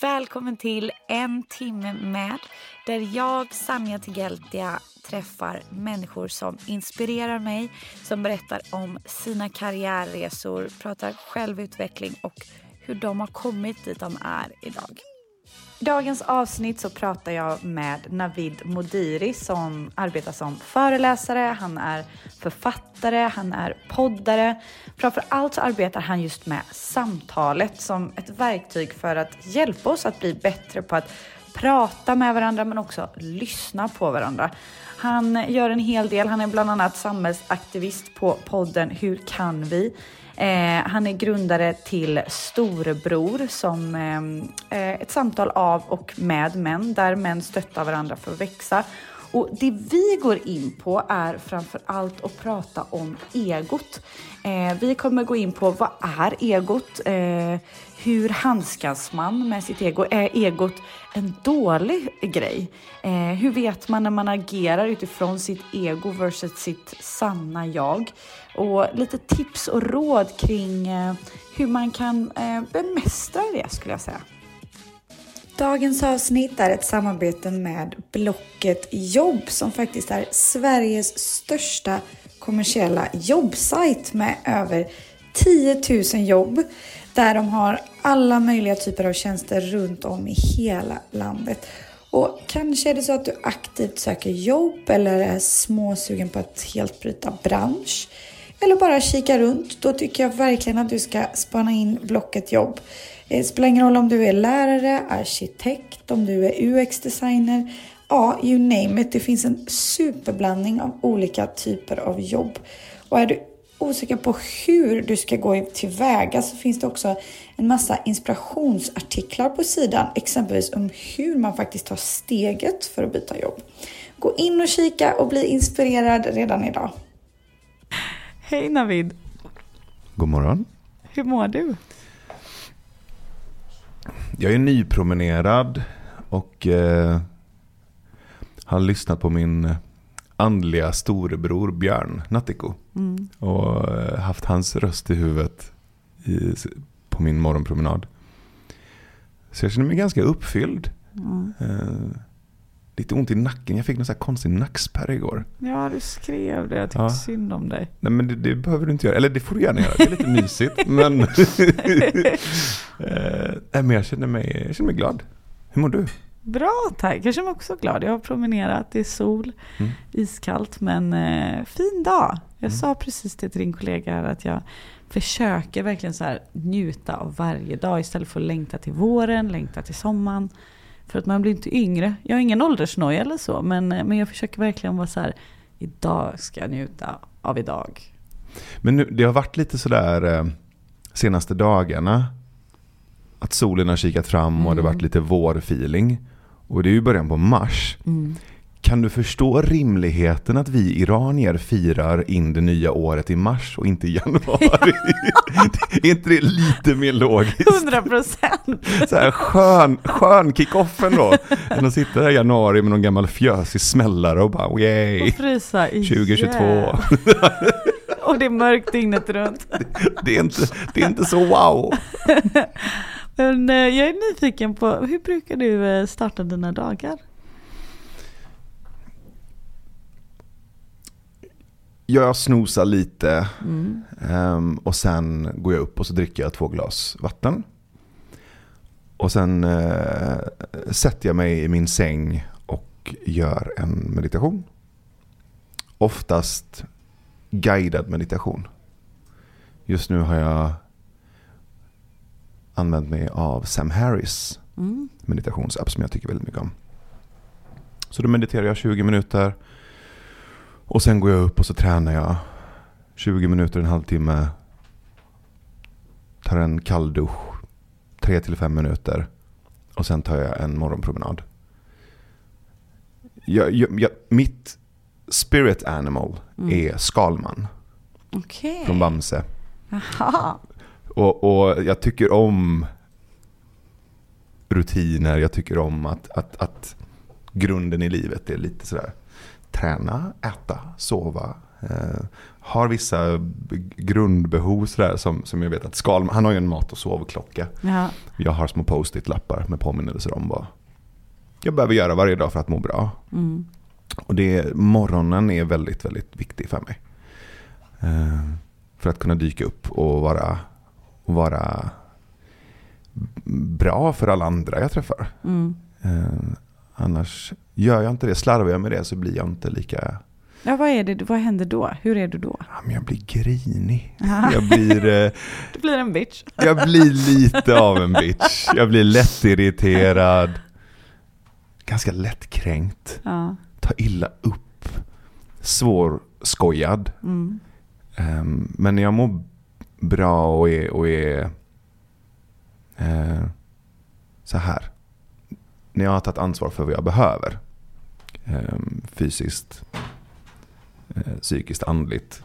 Välkommen till En timme med där jag, Sanja Tigeltia, träffar människor som inspirerar mig, som berättar om sina karriärresor, pratar självutveckling och hur de har kommit dit de är idag. I dagens avsnitt så pratar jag med Navid Modiri som arbetar som föreläsare, han är författare, han är poddare. Framför allt så arbetar han just med samtalet som ett verktyg för att hjälpa oss att bli bättre på att prata med varandra men också lyssna på varandra. Han gör en hel del. Han är bland annat samhällsaktivist på podden Hur kan vi? Eh, han är grundare till Storebror som eh, eh, ett samtal av och med män där män stöttar varandra för att växa. Och det vi går in på är framför allt att prata om egot. Eh, vi kommer gå in på vad är egot? Eh, hur handskas man med sitt ego? Är egot en dålig grej? Eh, hur vet man när man agerar utifrån sitt ego versus sitt sanna jag? Och lite tips och råd kring eh, hur man kan eh, bemästra det skulle jag säga. Dagens avsnitt är ett samarbete med Blocket Jobb som faktiskt är Sveriges största kommersiella jobbsajt med över 10 000 jobb där de har alla möjliga typer av tjänster runt om i hela landet. Och kanske är det så att du aktivt söker jobb eller är småsugen på att helt bryta bransch eller bara kika runt. Då tycker jag verkligen att du ska spana in Blocket Jobb. Det spelar ingen roll om du är lärare, arkitekt, om du är UX-designer. Ja, you name it. Det finns en superblandning av olika typer av jobb. Och är du osäker på hur du ska gå tillväga så finns det också en massa inspirationsartiklar på sidan, exempelvis om hur man faktiskt tar steget för att byta jobb. Gå in och kika och bli inspirerad redan idag. Hej Navid! God morgon! Hur mår du? Jag är nypromenerad och eh, har lyssnat på min andliga storebror Björn Nattiko. Mm. Och eh, haft hans röst i huvudet i, på min morgonpromenad. Så jag känner mig ganska uppfylld. Mm. Eh, lite ont i nacken. Jag fick någon så här konstig nackspärr igår. Ja, du skrev det. Jag tyckte ja. synd om dig. Nej, men det, det, behöver du inte göra. Eller det får du gärna göra. Det är lite mysigt. men, eh, men jag känner, mig, jag känner mig glad. Hur mår du? Bra tack, jag känner mig också glad. Jag har promenerat, det är sol, mm. iskallt men eh, fin dag. Jag mm. sa precis det till din kollega här att jag försöker verkligen så här njuta av varje dag istället för att längta till våren, längta till sommaren. För att man blir inte yngre. Jag har ingen åldersnoja eller så men, eh, men jag försöker verkligen vara så här idag ska jag njuta av idag. Men nu, det har varit lite sådär eh, senaste dagarna att solen har kikat fram och mm. det varit lite vårfeeling. Och det är ju början på mars. Mm. Kan du förstå rimligheten att vi iranier firar in det nya året i mars och inte i januari? är inte det lite mer logiskt? 100 procent! Så här skön, skön kick-offen då. Än att sitta där i januari med någon gammal fjösig smällare och bara yay! Och frysa 2022. och det är mörkt dygnet runt. Det, det, är inte, det är inte så wow. Men eh, jag är nyfiken på, hur brukar du eh, starta dina dagar? Jag snosar lite mm. um, och sen går jag upp och så dricker jag två glas vatten. Och sen uh, sätter jag mig i min säng och gör en meditation. Oftast guidad meditation. Just nu har jag använt mig av Sam Harris Mm. meditationsapp som jag tycker väldigt mycket om. Så då mediterar jag 20 minuter. Och sen går jag upp och så tränar jag 20 minuter, en halvtimme. Tar en kall dusch, 3-5 minuter. Och sen tar jag en morgonpromenad. Jag, jag, jag, mitt spirit animal Mm. är Skalman Okej. från Bamse. Jaha. Och, och jag tycker om rutiner. Jag tycker om att, att, att grunden i livet är lite sådär. Träna, äta, sova. Eh, har vissa grundbehov sådär som, som jag vet att Skalman, han har ju en mat och sovklocka. Ja. Jag har små post-it-lappar med påminnelser om vad jag behöver göra varje dag för att må bra. Mm. Och det, morgonen är väldigt, väldigt viktig för mig. Eh, för att kunna dyka upp och vara, och vara bra för alla andra jag träffar. Mm. Eh, annars gör jag inte det, slarvar jag med det så blir jag inte lika... Ja, vad, är det, vad händer då? Hur är du då? Ja, men jag blir grinig. Ja. Jag blir, eh, Du blir en bitch. jag blir lite av en bitch. Jag blir lättirriterad. Ganska lättkränkt. Ja. Ta illa upp. Svårskojad. Mm. Ehm, men när jag mår bra och är, och är eh, så här. När jag har tagit ansvar för vad jag behöver. ehm, fysiskt, eh, psykiskt, andligt.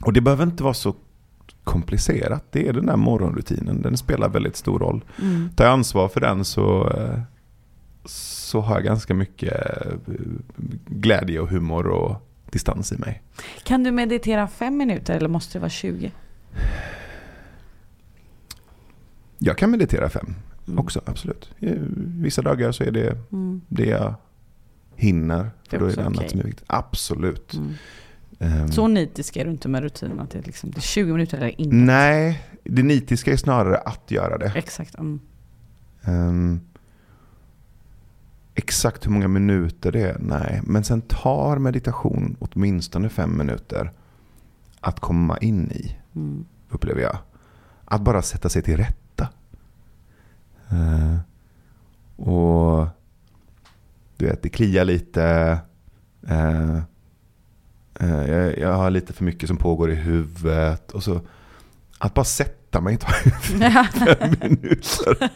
Och det behöver inte vara så komplicerat. Det är den där morgonrutinen. Den spelar väldigt stor roll. Mm. Tar jag ansvar för den så, eh, så har jag ganska mycket eh, glädje och humor och distans i mig. Kan du meditera fem minuter eller måste det vara 20? Jag kan meditera fem Mm. också, absolut. Vissa dagar så är det Mm. det jag hinner. För då är det annat okej. som är viktigt. Absolut. Mm. Ehm, Så nitisk är du inte med rutinen att det är, liksom, det är 20 minuter eller inte? nej, det nitiska är snarare att göra det. Exakt. Mm. Ehm, exakt hur många minuter det är, nej. Men sen tar meditation åtminstone fem minuter att komma in i, Mm. upplever jag. Att bara sätta sig till rätta. Eh, och du vet, det kliar lite. Eh, eh, jag, jag har lite för mycket som pågår i huvudet. Och så att bara sätta mig tar fem minuter.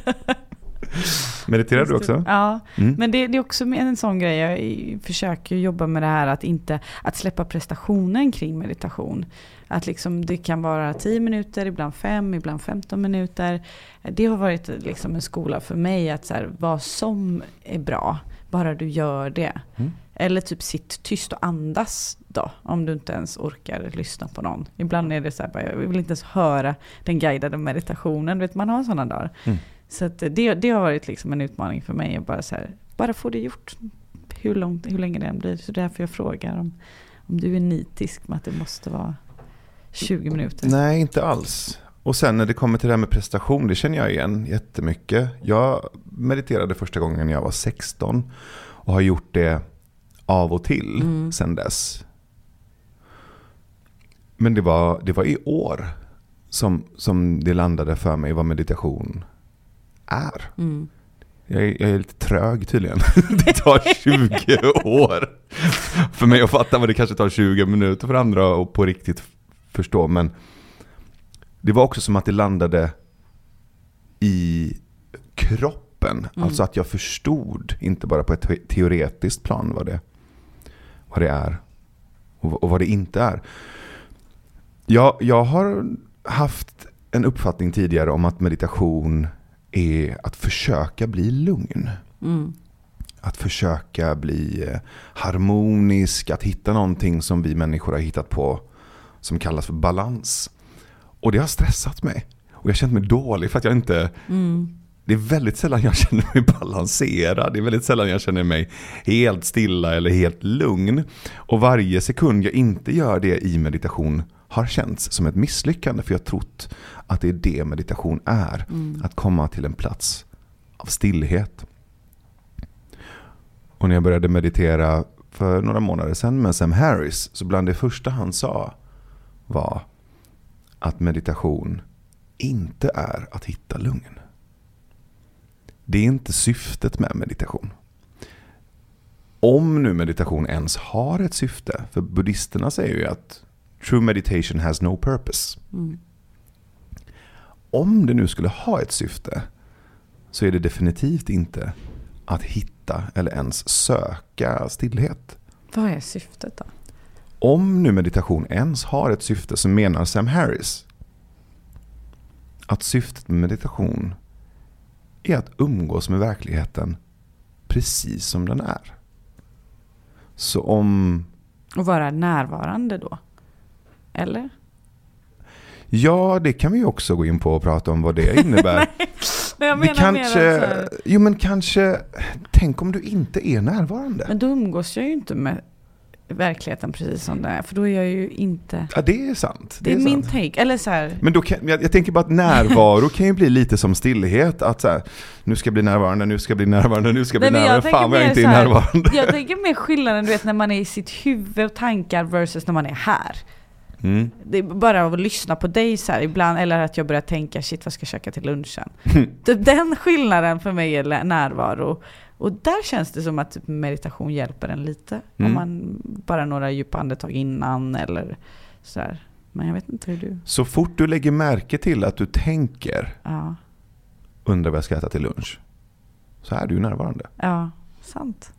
Mediterar du också? Ja, Mm. men det, det är också en sån grej. Jag försöker jobba med det här att inte att släppa prestationen kring meditation. Att liksom det kan vara 10 minuter, ibland 5, ibland 15 minuter. Det har varit liksom en skola för mig att så här, vad som är bra, bara du gör det. Mm. Eller typ sitt tyst och andas då, om du inte ens orkar lyssna på någon. Ibland är det så här, jag vill inte ens höra den guidade meditationen. Vet, man har sådana dagar. Mm. Så det, det har varit liksom en utmaning för mig att bara, så här, bara få det gjort. Hur, långt, hur länge det än blir. Så därför jag frågar om, om du är nitisk med att det måste vara 20 minuter. Nej, inte alls. Och sen när det kommer till det här med prestation, det känner jag igen jättemycket. Jag mediterade första gången när jag var 16 och har gjort det av och till Mm. sen dess. Men det var, det var i år som, som det landade för mig vad meditation är. Mm. Jag är, jag är lite trög tydligen. Det tar 20 år för mig att fatta vad det kanske tar 20 minuter för andra att på riktigt förstå. Men det var också som att det landade i kroppen. Mm. Alltså att jag förstod, inte bara på ett te- teoretiskt plan vad det, vad det är och, och vad det inte är. Jag, jag har haft en uppfattning tidigare om att meditation är att försöka bli lugn. Mm. Att försöka bli eh, harmonisk, att hitta någonting som vi människor har hittat på som kallas för balans. Och det har stressat mig. Och jag har känt mig dålig för att jag inte... Mm. Det är väldigt sällan jag känner mig balanserad. Det är väldigt sällan jag känner mig helt stilla eller helt lugn. Och varje sekund jag inte gör det i meditation har känts som ett misslyckande. För jag har trott att det är det meditation är. Mm. Att komma till en plats av stillhet. Och när jag började meditera för några månader sedan med Sam Harris så bland det första han sa var att meditation inte är att hitta lugn. det är inte syftet med meditation. Om nu meditation ens har ett syfte, för buddhisterna säger ju att true meditation has no purpose. Mm. Om det nu skulle ha ett syfte så är det definitivt inte att hitta eller ens söka stillhet. Vad är syftet då? Om nu meditation ens har ett syfte så menar Sam Harris att syftet med meditation är att umgås med verkligheten precis som den är. Så om... Och vara närvarande då? Eller? Ja, det kan vi också gå in på och prata om vad det innebär. Men jag menar kanske, mer att så här- jo men kanske, tänk om du inte är närvarande. Men då umgås jag ju inte med verkligheten precis som den är. För då är jag ju inte... Ja, det är sant. Det är, sant. min take. Eller så här... Men då kan, jag, jag tänker bara att närvaro kan ju bli lite som stillhet. Att så här, nu ska jag bli närvarande, nu ska jag bli närvarande, nu ska jag bli Nej, men jag närvarande. Fan vad jag inte är närvarande. Jag tänker mer skillnaden du vet när man är i sitt huvud och tankar versus när man är här. Mm. Det är bara av att lyssna på dig så här ibland, eller att jag börjar tänka shit vad ska jag käka till lunchen? Typ Den skillnaden för mig är närvaro. Och där känns det som att typ meditation hjälper en lite. Mm. Om man bara några djupa andetag innan eller sådär. Men jag vet inte hur du... Så fort du lägger märke till att du tänker, Ja, undrar vad jag ska äta till lunch. Så är du närvarande. ja sant.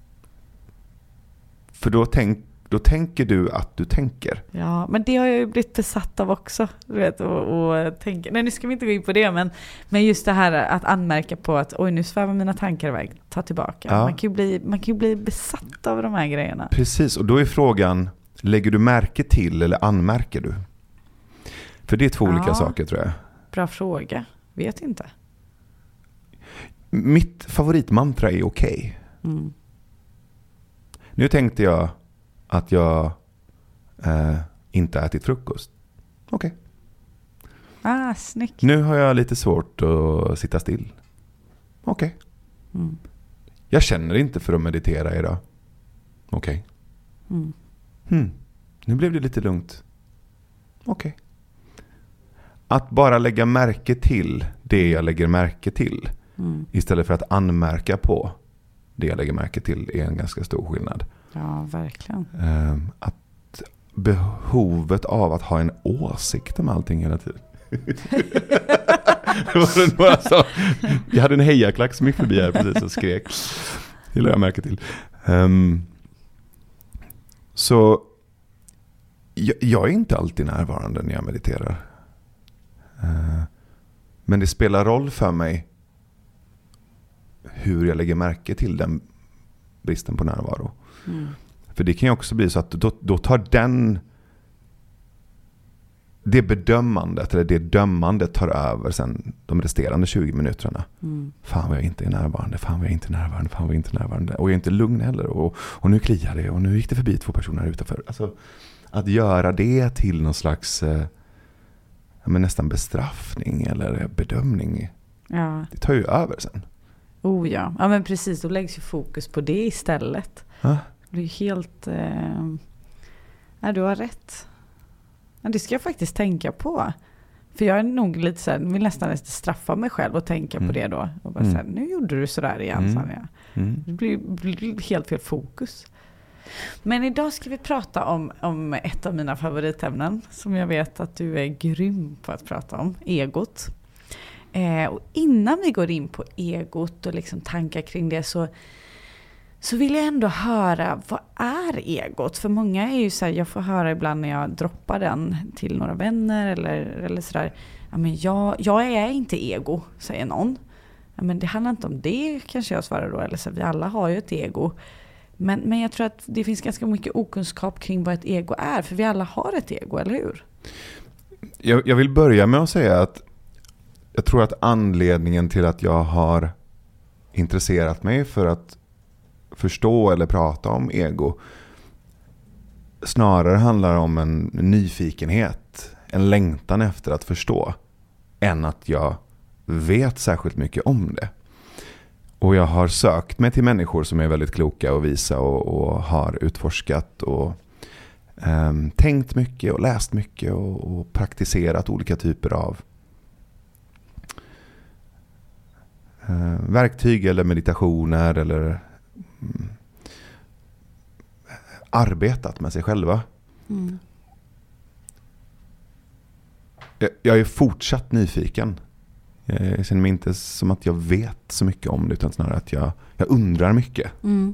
För då, tänk, då tänker du att du tänker. Ja, men det har jag ju blivit besatt av också. Du vet, och, och tänka. Nej, nu ska vi inte gå in på det, men, men just det här att anmärka på att oj, nu svävar mina tankar iväg. Ta tillbaka. Ja. Man, kan ju bli, man kan ju bli besatt av de här grejerna. Precis, och då är frågan, lägger du märke till eller anmärker du? För det är två olika Ja. saker tror jag. Bra fråga. Vet inte. Mitt favoritmantra är okej. Mm. Nu tänkte jag att jag eh, inte ätit frukost. Okej. Ah, snyggt. Nu har jag lite svårt att sitta still. Okej. Mm. Jag känner inte för att meditera idag. Okej. Mm. Hmm. Nu blev det lite lugnt. Okej. Att bara lägga märke till det jag lägger märke till Mm. istället för att anmärka på det jag lägger märke till är en ganska stor skillnad. Ja, verkligen. Ehm, att behovet av att ha en åsikt om allting hela tiden. Det var det några som, jag hade en hejaklack som gick förbi här precis och skrek. Det lade jag märke till. Um, så jag, jag är inte alltid närvarande när jag mediterar. Uh, men det spelar roll för mig hur jag lägger märke till den bristen på närvaro. Mm. För det kan ju också bli så att då, då tar den det bedömandet, eller det dömandet tar över sen de resterande 20 minuterna. Mm. Fan vad jag inte är närvarande, fan vad jag inte är närvarande, fan vad jag inte är närvarande. Och jag är inte lugn heller. Och, och nu kliar det och nu gick det förbi två personer utanför. Alltså, att göra det till någon slags eh, men nästan bestraffning eller bedömning. Ja, Det tar ju över sen. oh ja. Ja, men precis. Då läggs ju fokus på det istället. Ja. Det blir helt... Eh... Ja, du har rätt. Ja, det ska jag faktiskt tänka på. För jag är nog lite så här, vill nästan nästan straffa mig själv och tänka Mm. på det då. Och bara Mm. så här, nu gjorde du sådär igen Mm. Sanja. Mm. Det blir, blir helt fel fokus. Men idag ska vi prata om, om ett av mina favoritämnen som jag vet att du är grym på att prata om, egot. Eh, och innan vi går in på egot och liksom tankar kring det så, så vill jag ändå höra, vad är egot? För många är ju så här, jag får höra ibland när jag droppar den till några vänner eller, eller sådär, ja men jag, jag är inte ego, säger någon. Ja, men det handlar inte om det kanske jag svarar då. Eller så, vi alla har ju ett ego. Men, men jag tror att det finns ganska mycket okunskap kring vad ett ego är. För vi alla har ett ego, eller hur? Jag, jag vill börja med att säga att jag tror att anledningen till att jag har intresserat mig för att förstå eller prata om ego snarare handlar om en nyfikenhet, en längtan efter att förstå, än att jag vet särskilt mycket om det. Och jag har sökt mig till människor som är väldigt kloka och visa och, och har utforskat och ehm, tänkt mycket och läst mycket och, och praktiserat olika typer av eh, verktyg eller meditationer eller arbetat med sig själva. Mm. Jag, jag är fortsatt nyfiken. Jag känner mig inte som att jag vet så mycket om det utan snarare att jag, jag undrar mycket. Mm.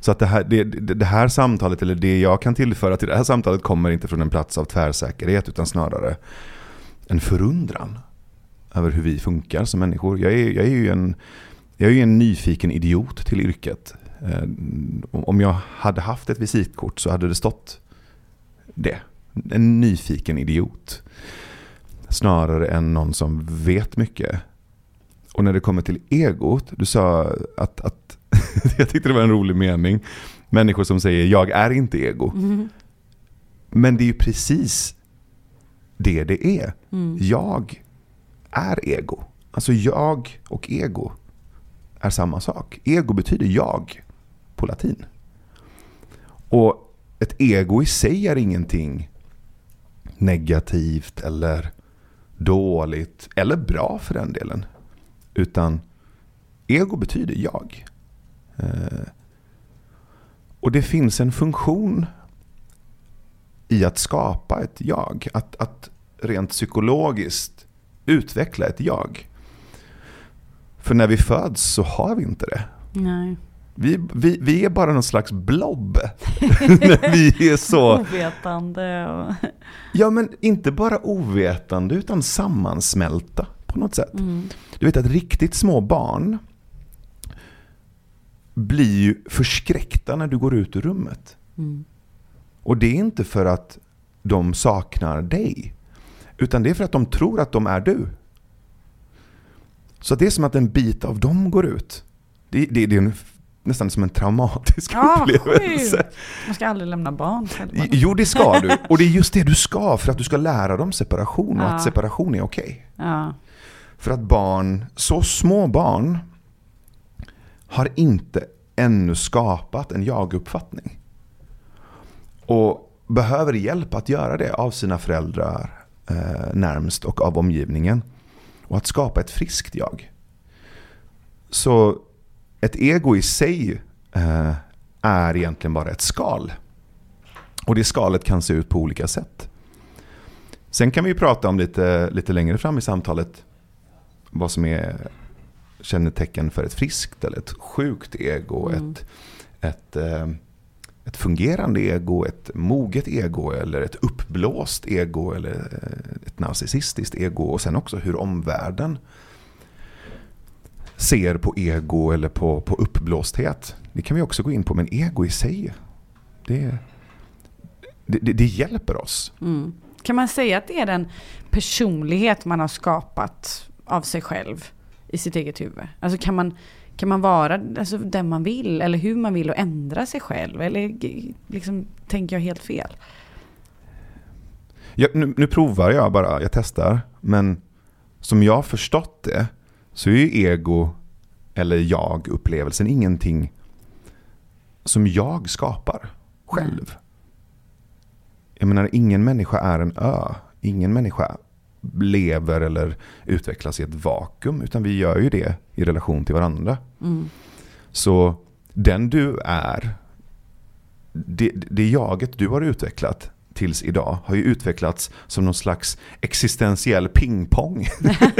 Så att det här, det, det här samtalet, eller det jag kan tillföra till det här samtalet kommer inte från en plats av tvärsäkerhet utan snarare en förundran över hur vi funkar som människor. Jag är, jag är ju en, jag är en nyfiken idiot till yrket. Eh, om jag hade haft ett visitkort så hade det stått det. En nyfiken idiot. Snarare än någon som vet mycket. Och när det kommer till egot, du sa att, att jag tyckte det var en rolig mening. Människor som säger jag är inte ego. Mm. Men det är ju precis det det är. Mm. Jag är ego. Alltså jag och ego är samma sak. Ego betyder jag på latin. Och ett ego i sig är ingenting negativt eller dåligt eller bra för den delen. Utan ego betyder jag. Eh, och det finns en funktion i att skapa ett jag. Att, att rent psykologiskt utveckla ett jag. För när vi föds så har vi inte det. Nej. Vi, vi, vi är bara någon slags blob. när vi är så... Ovetande och... Ja men inte bara ovetande utan sammansmälta på något sätt. Mm. Du vet att riktigt små barn blir ju förskräckta när du går ut ur rummet. Mm. Och det är inte för att de saknar dig. Utan det är för att de tror att de är du. Så det är som att en bit av dem går ut. Det, det, det är en, nästan som en traumatisk Ja, upplevelse. sjukt. Man ska aldrig lämna barn själva. Jo, det ska du. Och det är just det du ska för att du ska lära dem separation och Ja. att separation är okej. Ja. För att barn, så små barn, har inte ännu skapat en jag-uppfattning. Och behöver hjälp att göra det av sina föräldrar eh, närmst och av omgivningen. Och att skapa ett friskt jag. Så ett ego i sig eh, är egentligen bara ett skal. Och det skalet kan se ut på olika sätt. Sen kan vi prata om lite, lite längre fram i samtalet vad som är kännetecken för ett friskt eller ett sjukt ego. Mm. Ett, ett, eh, ett fungerande ego, ett moget ego eller ett uppblåst ego eller eh, narcissistiskt ego. Och sen också hur omvärlden ser på ego eller på, på uppblåsthet. Det kan vi också gå in på, men ego i sig, det, det, det, det hjälper oss. Mm. Kan man säga att det är den personlighet man har skapat av sig själv i sitt eget huvud? Alltså kan man, kan man vara alltså, den man vill eller hur man vill och ändra sig själv? Eller liksom, tänker jag helt fel? Jag, nu, nu provar jag bara, jag testar. Men som jag har förstått det så är ju ego eller jag-upplevelsen ingenting som jag skapar själv. Jag menar, ingen människa är en ö. Ingen människa lever eller utvecklas i ett vakuum. Utan vi gör ju det i relation till varandra. Mm. Så den du är, det, det jaget du har utvecklat tills idag har ju utvecklats som någon slags existentiell pingpong.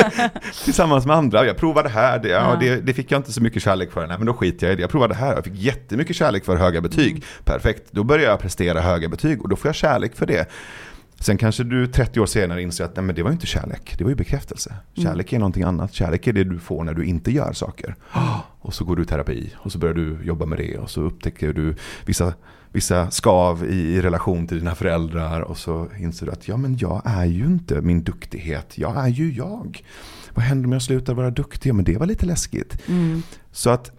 Tillsammans med andra. Jag provade här, det, ja, Ja. det, det fick jag inte så mycket kärlek för. Nej men då skiter jag i det. Jag provade här, jag fick jättemycket kärlek för höga betyg. Perfekt, då börjar jag prestera höga betyg och då får jag kärlek för det. Sen kanske du 30 år senare inser att nej, men det var ju inte kärlek, det var ju bekräftelse. Kärlek är någonting annat. Kärlek är det du får när du inte gör saker. Och så går du i terapi och så börjar du jobba med det och så upptäcker du vissa, vissa skav i, i relation till dina föräldrar och så inser du att ja men jag är ju inte min duktighet, jag är ju jag. Vad händer om jag slutar vara duktig? Ja men det var lite läskigt. Mm. Så att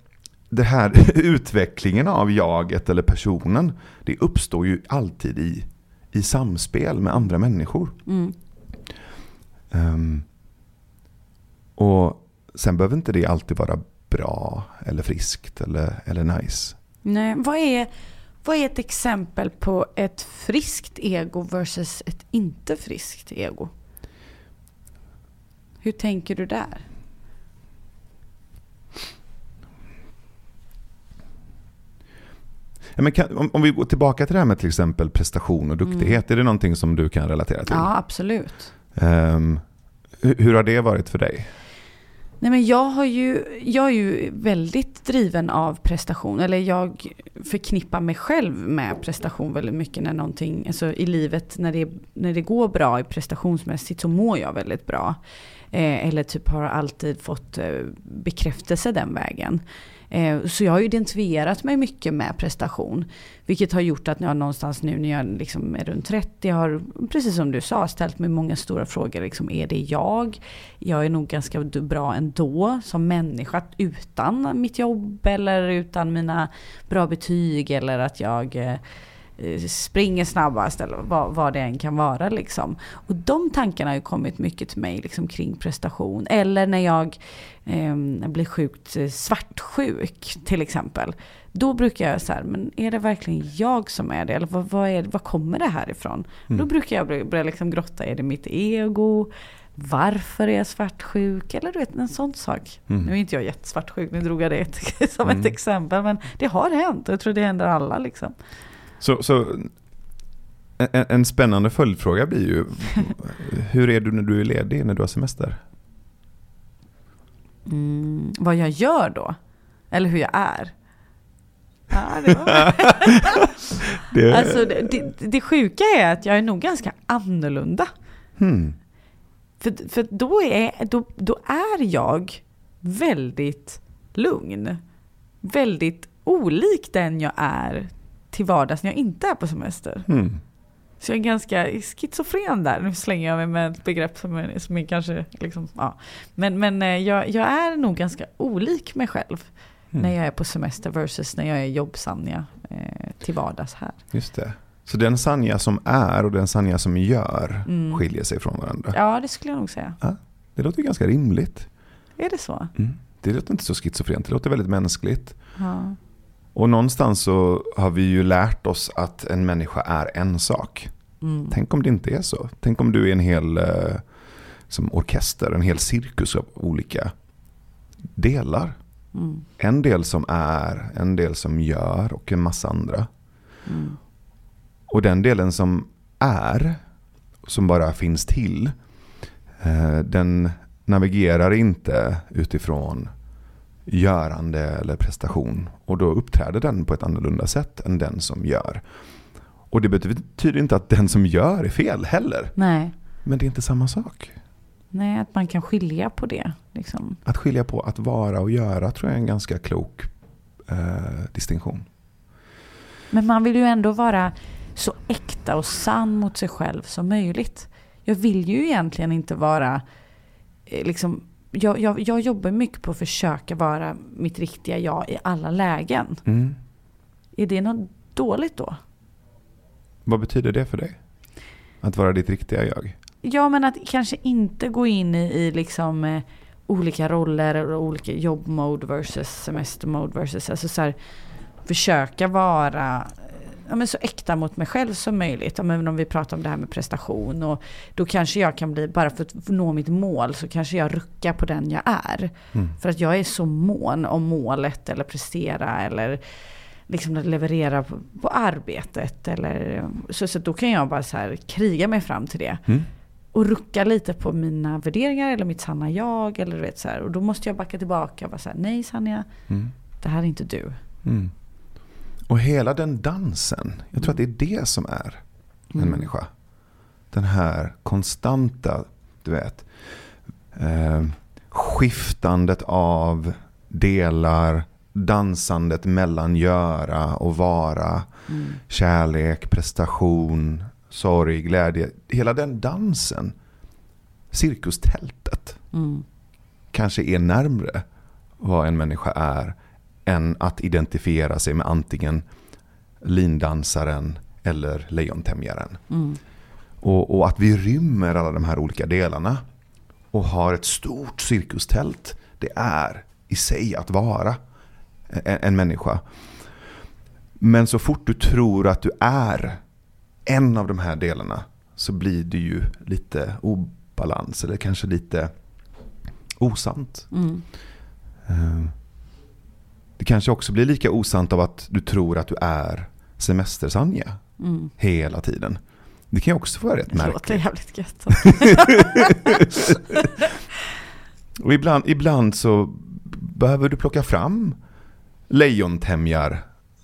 det här utvecklingen av jaget eller personen, det uppstår ju alltid i, i samspel med andra människor. Mm. Ehm, och sen behöver inte det alltid vara bra eller friskt eller, eller nice. Nej, vad är, vad är ett exempel på ett friskt ego versus ett inte friskt ego? Hur tänker du där? Ja, kan, om, om, vi går tillbaka till det här med till exempel prestation och duktighet. Mm. Är det någonting som du kan relatera till? Ja, absolut. Ehm, um, hur, hur, har det varit för dig? Nej, men jag, har ju, jag är ju väldigt driven av prestation. Eller jag förknippar mig själv med prestation väldigt mycket när någonting, alltså i livet, när det, när det går bra i prestationsmässigt så mår jag väldigt bra. Eh, eller typ har alltid fått eh, bekräftelse den vägen. Eh, så jag har identifierat mig mycket med prestation. Vilket har gjort att jag någonstans nu när jag liksom är runt 30 har, precis som du sa, ställt mig många stora frågor. Liksom, är det jag? Jag är nog ganska bra ändå som människa utan mitt jobb eller utan mina bra betyg eller att jag Eh, springer snabbast eller vad, vad det än kan vara. Liksom. Och de tankarna har ju kommit mycket till mig liksom, kring prestation. Eller när jag eh, blir sjukt eh, svartsjuk till exempel. Då brukar jag så här, men är det verkligen jag som är det? Eller vad, vad, är, vad kommer det här ifrån? Mm. Då brukar jag börja liksom grotta, är det mitt ego? Varför är jag svartsjuk? Eller du vet, en sån sak. Mm. Nu är inte jag jättesvartsjuk, nu drog jag det som mm. ett exempel. Men det har hänt och jag tror det händer alla. Liksom. Så, så en, en, spännande följdfråga blir ju, hur är du när du är ledig, när du har semester? Mm, vad jag gör då? Eller hur jag är? Ja, det, var... det... Alltså, det, det, det, sjuka är att jag är nog ganska annorlunda. Hmm. För, för då, är, då, då är jag väldigt lugn. Väldigt olik den jag är till vardags när jag inte är på semester. Mm. Så jag är ganska schizofren där. Nu slänger jag mig med ett begrepp som är, som är kanske... Liksom, ja. Men, men eh, jag, jag är nog ganska olik mig själv mm. när jag är på semester versus när jag är jobb-Sanja eh, till vardags här. Just det. Så den Sanja som är och den Sanja som gör mm. skiljer sig från varandra? Ja, det skulle jag nog säga. Ja, det låter ganska rimligt. Är det så? Mm. Det låter inte så schizofrent, det låter väldigt mänskligt. Ja. Och någonstans så har vi ju lärt oss att en människa är en sak. Mm. Tänk om det inte är så. Tänk om du är en hel eh, som orkester, en hel cirkus av olika delar. Mm. En del som är, en del som gör och en massa andra. Mm. Och den delen som är, som bara finns till, eh, den navigerar inte utifrån görande eller prestation. Och då uppträder den på ett annorlunda sätt än den som gör. Och det betyder inte att den som gör är fel heller. Nej. Men det är inte samma sak. Nej, att man kan skilja på det. Liksom. Att skilja på att vara och göra tror jag är en ganska klok eh, distinktion. Men man vill ju ändå vara så äkta och sann mot sig själv som möjligt. Jag vill ju egentligen inte vara eh, liksom jag, jag, jag jobbar mycket på att försöka vara mitt riktiga jag i alla lägen. Mm. Är det något dåligt då? Vad betyder det för dig? Att vara ditt riktiga jag? Ja, men att kanske inte gå in i, i liksom eh, olika roller och olika jobbmode versus semestermode versus alltså så här, försöka vara ja, men så äkta mot mig själv som möjligt. Ja, men om vi pratar om det här med prestation. Och då kanske jag kan bli, bara för att nå mitt mål, så kanske jag ruckar på den jag är. Mm. För att jag är så mån om målet eller prestera eller liksom leverera på, på arbetet. Eller, så, så då kan jag bara så här kriga mig fram till det. Mm. Och rucka lite på mina värderingar eller mitt sanna jag. Eller vet, så här. Och då måste jag backa tillbaka och vara så här, nej Sanja, mm. det här är inte du. Mm. Och hela den dansen, jag tror att det är det som är en mm. människa. Den här konstanta, du vet, eh, skiftandet av delar, dansandet mellan göra och vara, mm. kärlek, prestation, sorg, glädje. Hela den dansen, cirkustältet, mm. kanske är närmre vad en människa är än att identifiera sig med antingen lindansaren eller lejontämjaren. Mm. Och, och, att vi rymmer alla de här olika delarna och har ett stort cirkustält, det är i sig att vara en, en människa. Men så fort du tror att du är en av de här delarna så blir det ju lite obalans eller kanske lite osant. Mm. Uh, det kanske också blir lika osant av att du tror att du är semester-Sanja Mm. hela tiden. Det kan ju också vara rätt Det låter märkligt. jävligt gött. Och ibland, ibland så behöver du plocka fram lejontämjar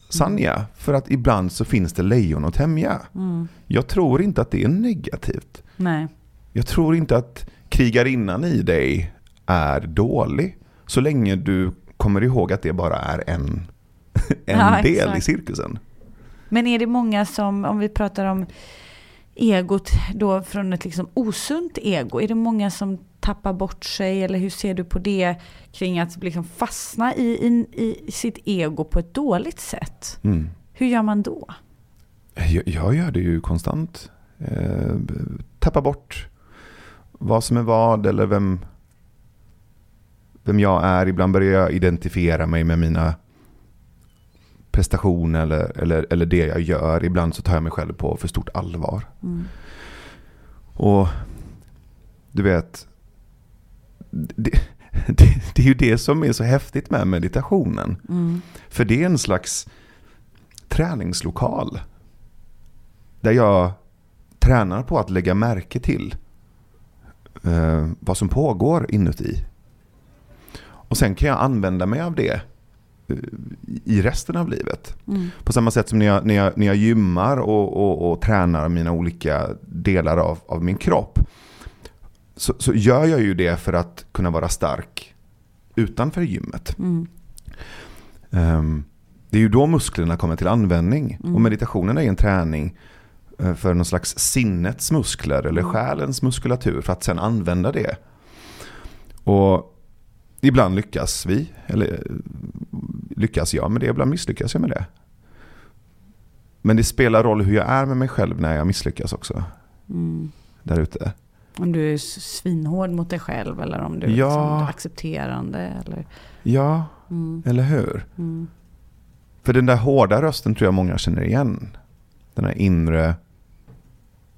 Sanja. För att ibland så finns det lejon att tämja. Mm. Jag tror inte att det är negativt. Nej. Jag tror inte att krigarinnan i dig är dålig. Så länge du kommer ihåg att det bara är en, en Ja, del exakt. i cirkusen. Men är det många som, om vi pratar om egot då från ett liksom osunt ego, är det många som tappar bort sig eller hur ser du på det kring att liksom fastna i, i, i sitt ego på ett dåligt sätt? Mm. Hur gör man då? Jag, jag gör det ju konstant. Eh, tappa bort vad som är vad eller vem, vem jag är. Ibland börjar jag identifiera mig med mina prestationer eller, eller, eller det jag gör. Ibland så tar jag mig själv på för stort allvar. Mm. Och du vet, det, det, det är ju det som är så häftigt med meditationen. Mm. För det är en slags träningslokal. Där jag tränar på att lägga märke till eh, vad som pågår inuti. Och sen kan jag använda mig av det eh, i resten av livet. Mm. På samma sätt som när jag, när jag, när jag gymmar och, och, och tränar mina olika delar av, av min kropp. Så, så gör jag ju det för att kunna vara stark utanför gymmet. Mm. Ehm, det är ju då musklerna kommer till användning. Mm. Och meditationen är en träning eh, för någon slags sinnets muskler eller Mm. själens muskulatur för att sen använda det. Och ibland lyckas vi, eller lyckas jag med det, ibland misslyckas jag med det. Men det spelar roll hur jag är med mig själv när jag misslyckas också. Mm. Där ute. Om du är svinhård mot dig själv eller om du är Ja. liksom accepterande. Eller, Ja, mm. eller hur? Mm. För den där hårda rösten tror jag många känner igen. Den här inre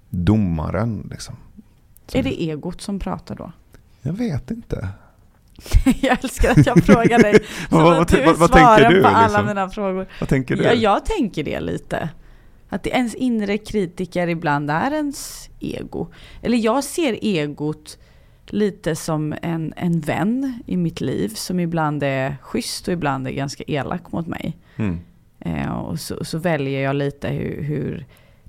domaren. Liksom. Som- Är det egot som pratar då? Jag vet inte. jag älskar att jag frågar dig. Vad- vad- du vad- vad tänker du, på alla liksom? mina frågor. Vad tänker du? Ja, jag tänker det lite. Att ens inre kritiker ibland är ens ego. Eller jag ser egot lite som en, en vän i mitt liv som ibland är schysst och ibland är ganska elak mot mig. Mm. Eh, och så, så väljer jag lite hur, hur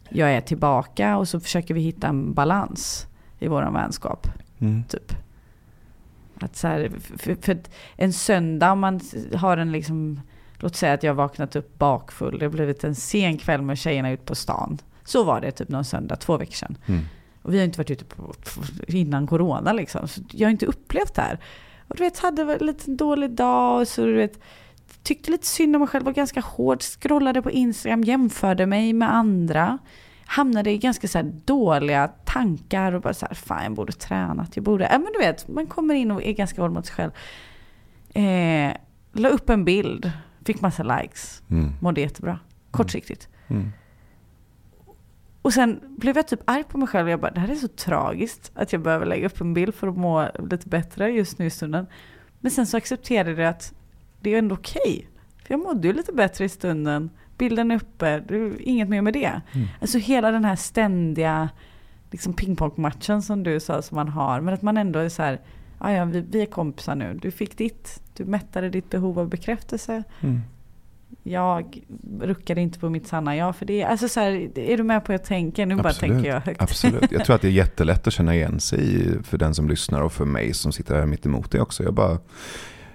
jag är tillbaka och så försöker vi hitta en balans i vår vänskap. Mm. Typ. Att så här, för, för en söndag om man har en liksom, låt säga att jag vaknat upp bakfull, det har blivit en sen kväll med tjejerna ut på stan. Så var det typ någon söndag, två veckor sedan. Mm. Och vi har inte varit ute på, innan corona liksom. Så jag har inte upplevt det här. Och du vet, hade en dålig dag och så du vet, tyckte lite synd om mig själv, var ganska hård, scrollade på Instagram, jämförde mig med andra. Hamnade i ganska så dåliga tankar och bara så här, fan jag borde tränat, jag borde, ja men du vet, man kommer in och är ganska hård mot sig själv. Eh, la upp en bild, fick massa likes, Mm. mådde jättebra, kortsiktigt. Mm. Och sen blev jag typ arg på mig själv. Jag bara, det här är så tragiskt att jag behöver lägga upp en bild för att må lite bättre just nu i stunden. Men sen så accepterade jag att det är ändå okej. För jag mådde ju lite bättre i stunden. Bilden är uppe, är inget mer med det. Mm. Alltså hela den här ständiga liksom pingpongmatchen som du sa som man har. Men att man ändå är så här, "Ah, ja vi, vi är kompisar nu. Du fick ditt, du mättade ditt behov av bekräftelse Mm. jag ruckade inte på mitt sanna jag för det. Alltså så här, är du med på hur jag tänker? Nu bara Absolut. tänker jag högt. Absolut. Jag tror att det är jättelätt att känna igen sig för den som lyssnar och för mig som sitter här mitt emot dig också. Jag bara,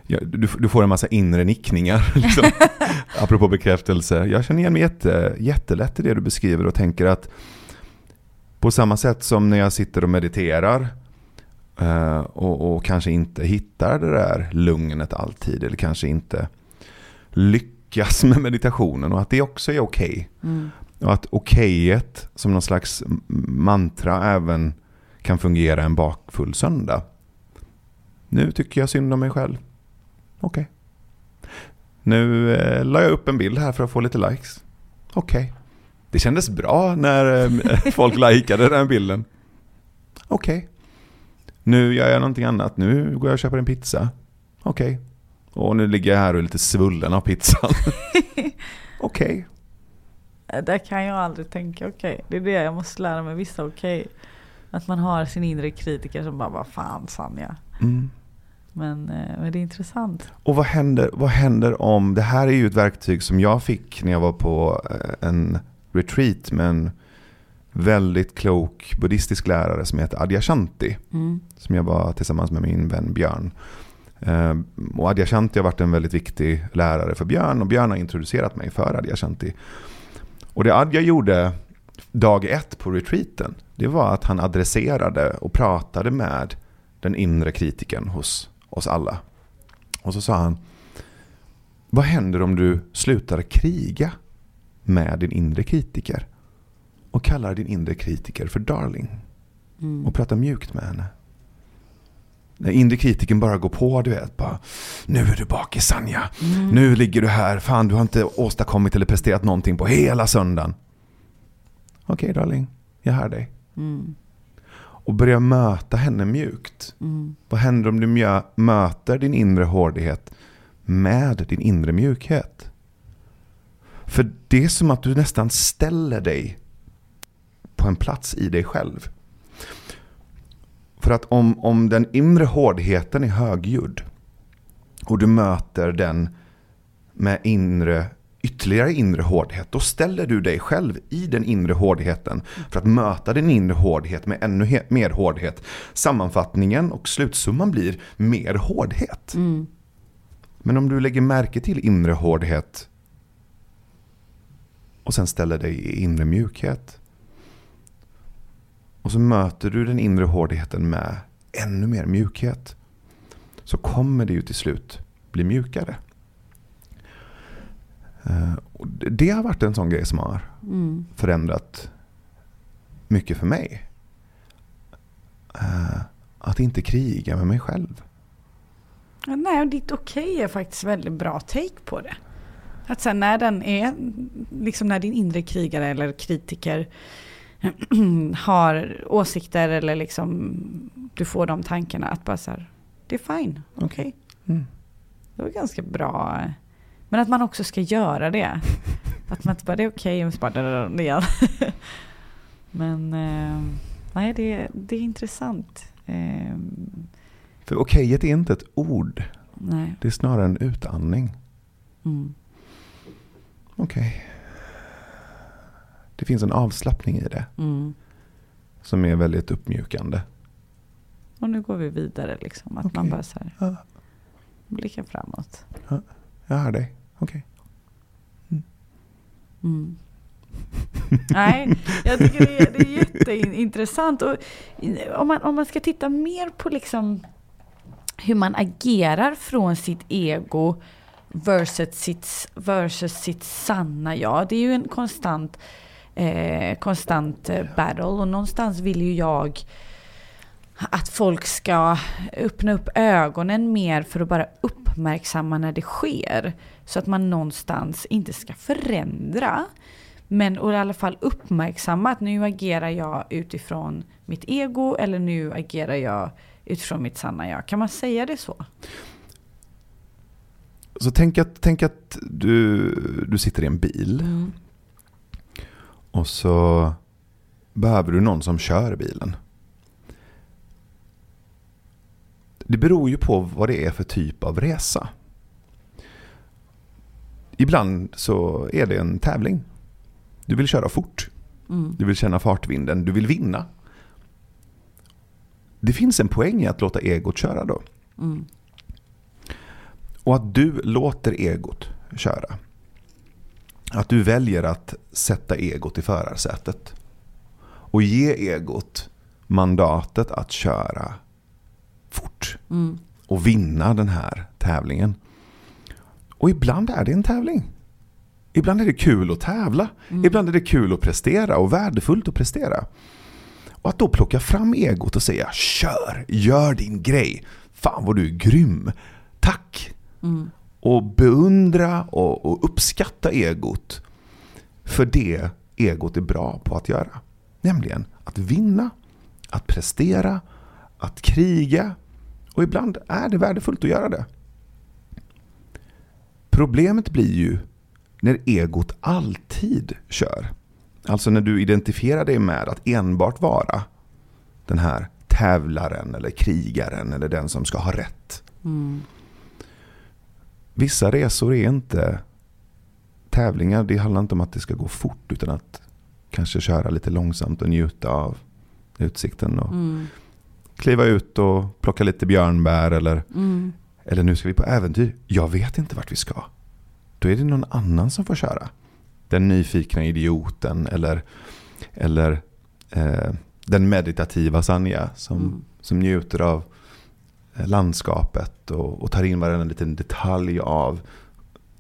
jag, du, du får en massa inre nickningar. Liksom. Apropå bekräftelse. Jag känner igen mig jätte, jättelätt i det du beskriver och tänker att på samma sätt som när jag sitter och mediterar eh, och, och kanske inte hittar det där lugnet alltid eller kanske inte lyckas med meditationen och att det också är okej. Mm. Och att okejet som någon slags mantra även kan fungera en bakfull söndag. Nu tycker jag synd om mig själv. Okej. Nu eh, la jag upp en bild här för att få lite likes. Okej. Det kändes bra när eh, folk likade den bilden. Okej. Nu gör jag någonting annat. Nu går jag och köper en pizza. Okej. Och nu ligger jag här och är lite svullen av pizzan. Okej. Okay. Där kan jag aldrig tänka okej. Okay. Det är det jag måste lära mig. Vissa okej. Okay. Att man har sin inre kritiker som bara, vad fan Sanja. Mm. Men, eh, men det är intressant. Och vad händer, vad händer om, det här är ju ett verktyg som jag fick när jag var på eh, en retreat med en väldigt klok buddhistisk lärare som heter Adyashanti. Mm. Som jag var tillsammans med min vän Björn. Eh, och Adyashanti har varit en väldigt viktig lärare för Björn och Björn har introducerat mig för Adyashanti. Och det Adja gjorde dag ett på retreaten, det var att han adresserade och pratade med den inre kritiken hos oss alla. Och så sa han, vad händer om du slutar kriga med din inre kritiker? Och kallar din inre kritiker för darling. Mm. Och pratar mjukt med henne. När inre kritiken bara går på, du vet. Bara, nu är du bakis Sanja. Mm. Nu ligger du här. Fan, du har inte åstadkommit eller presterat någonting på hela söndagen. Okej okay, darling, jag hör dig. Mm. Och börja möta henne mjukt. Mm. Vad händer om du möter din inre hårdhet med din inre mjukhet? För det är som att du nästan ställer dig på en plats i dig själv. För att om, om den inre hårdheten är högljudd och du möter den med inre, ytterligare inre hårdhet, då ställer du dig själv i den inre hårdheten för att möta den inre hårdhet med ännu mer hårdhet. Sammanfattningen och slutsumman blir mer hårdhet. Mm. Men om du lägger märke till inre hårdhet och sen ställer dig i inre mjukhet och så möter du den inre hårdheten med ännu mer mjukhet. Så kommer det ju till slut bli mjukare. Eh, det har varit en sån grej som har mm. förändrat mycket för mig. Eh, att inte kriga med mig själv. nej, och ditt okej okay är faktiskt väldigt bra take på det. Att sen när den är, liksom när din inre krigare eller kritiker har åsikter eller liksom du får de tankarna att bara så här, det är fine, okej. Okay. Mm. Det var ganska bra. Men att man också ska göra det. Att man inte bara, det är okej, okay, och så bara, det igen. Men eh, nej, det, det är intressant. Eh, För okejet är inte ett ord. Nej. Det är snarare en utandning. Mm. Okej. Okay det finns en avslappning i det. Mm. Som är väldigt uppmjukande. Och nu går vi vidare liksom. Att okay. man bara så här, blickar framåt. Ja, jag hör dig. Okej. Okay. Mm. Mm. Nej, jag tycker det är, det är jätteintressant. Och om, man, om man ska titta mer på liksom hur man agerar från sitt ego versus sitt, versus sitt sanna jag. Det är ju en konstant eh, konstant eh, battle. Och någonstans vill ju jag att folk ska öppna upp ögonen mer för att bara uppmärksamma när det sker. Så att man någonstans inte ska förändra. Men och i alla fall uppmärksamma att nu agerar jag utifrån mitt ego eller nu agerar jag utifrån mitt sanna jag. Kan man säga det så? Så tänk att, tänk att du, du sitter i en bil. Mm. Och så behöver du någon som kör bilen. Det beror ju på vad det är för typ av resa. Ibland så är det en tävling. Du vill köra fort. Mm. Du vill känna fartvinden. Du vill vinna. Det finns en poäng i att låta egot köra då. Mm. Och att du låter egot köra. Att du väljer att sätta egot i förarsätet. Och ge egot mandatet att köra fort. Mm. Och vinna den här tävlingen. Och ibland är det en tävling. Ibland är det kul att tävla. Mm. Ibland är det kul att prestera och värdefullt att prestera. Och att då plocka fram egot och säga kör, gör din grej. Fan vad du är grym. Tack. Mm och beundra och, och uppskatta egot för det egot är bra på att göra. Nämligen att vinna, att prestera, att kriga och ibland är det värdefullt att göra det. Problemet blir ju när egot alltid kör. Alltså när du identifierar dig med att enbart vara den här tävlaren eller krigaren eller den som ska ha rätt. Mm. Vissa resor är inte tävlingar. Det handlar inte om att det ska gå fort utan att kanske köra lite långsamt och njuta av utsikten. Och Mm. Kliva ut och plocka lite björnbär eller, Mm. eller nu ska vi på äventyr. Jag vet inte vart vi ska. Då är det någon annan som får köra. Den nyfikna idioten eller, eller eh, den meditativa Sanja som, Mm. som njuter av eh, landskapet och, och tar in varenda liten detalj av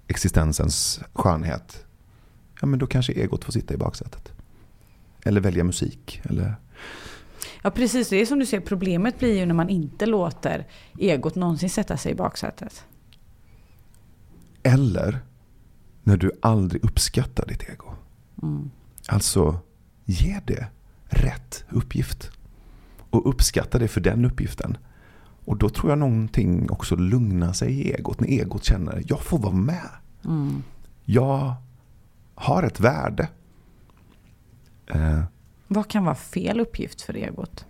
existensens skönhet. Ja, men då kanske egot får sitta i baksätet. Eller välja musik. Eller... Ja precis, det är som du säger, problemet blir ju när man inte låter egot någonsin sätta sig i baksätet. eller när du aldrig uppskattar ditt ego. Mm. Alltså, ge det rätt uppgift. Och uppskatta det för den uppgiften. Och då tror jag någonting också lugnar sig i egot. När egot känner jag får vara med. Mm. Jag har ett värde. Eh, Vad kan vara fel uppgift för egot?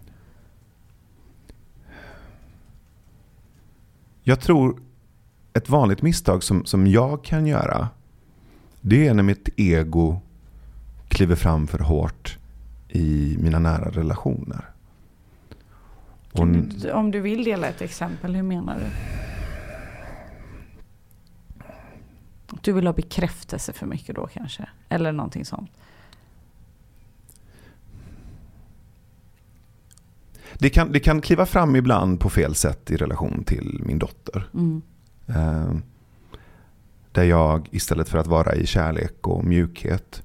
jag tror ett vanligt misstag som, som jag kan göra. Det är när mitt ego kliver fram för hårt i mina nära relationer. Och, om du vill dela ett exempel, hur menar du? Du vill ha bekräftelse för mycket då kanske? Eller någonting sånt? Det, kan, det kan kliva fram ibland på fel sätt i relation till min dotter. Mm. Eh, där jag istället för att vara i kärlek och mjukhet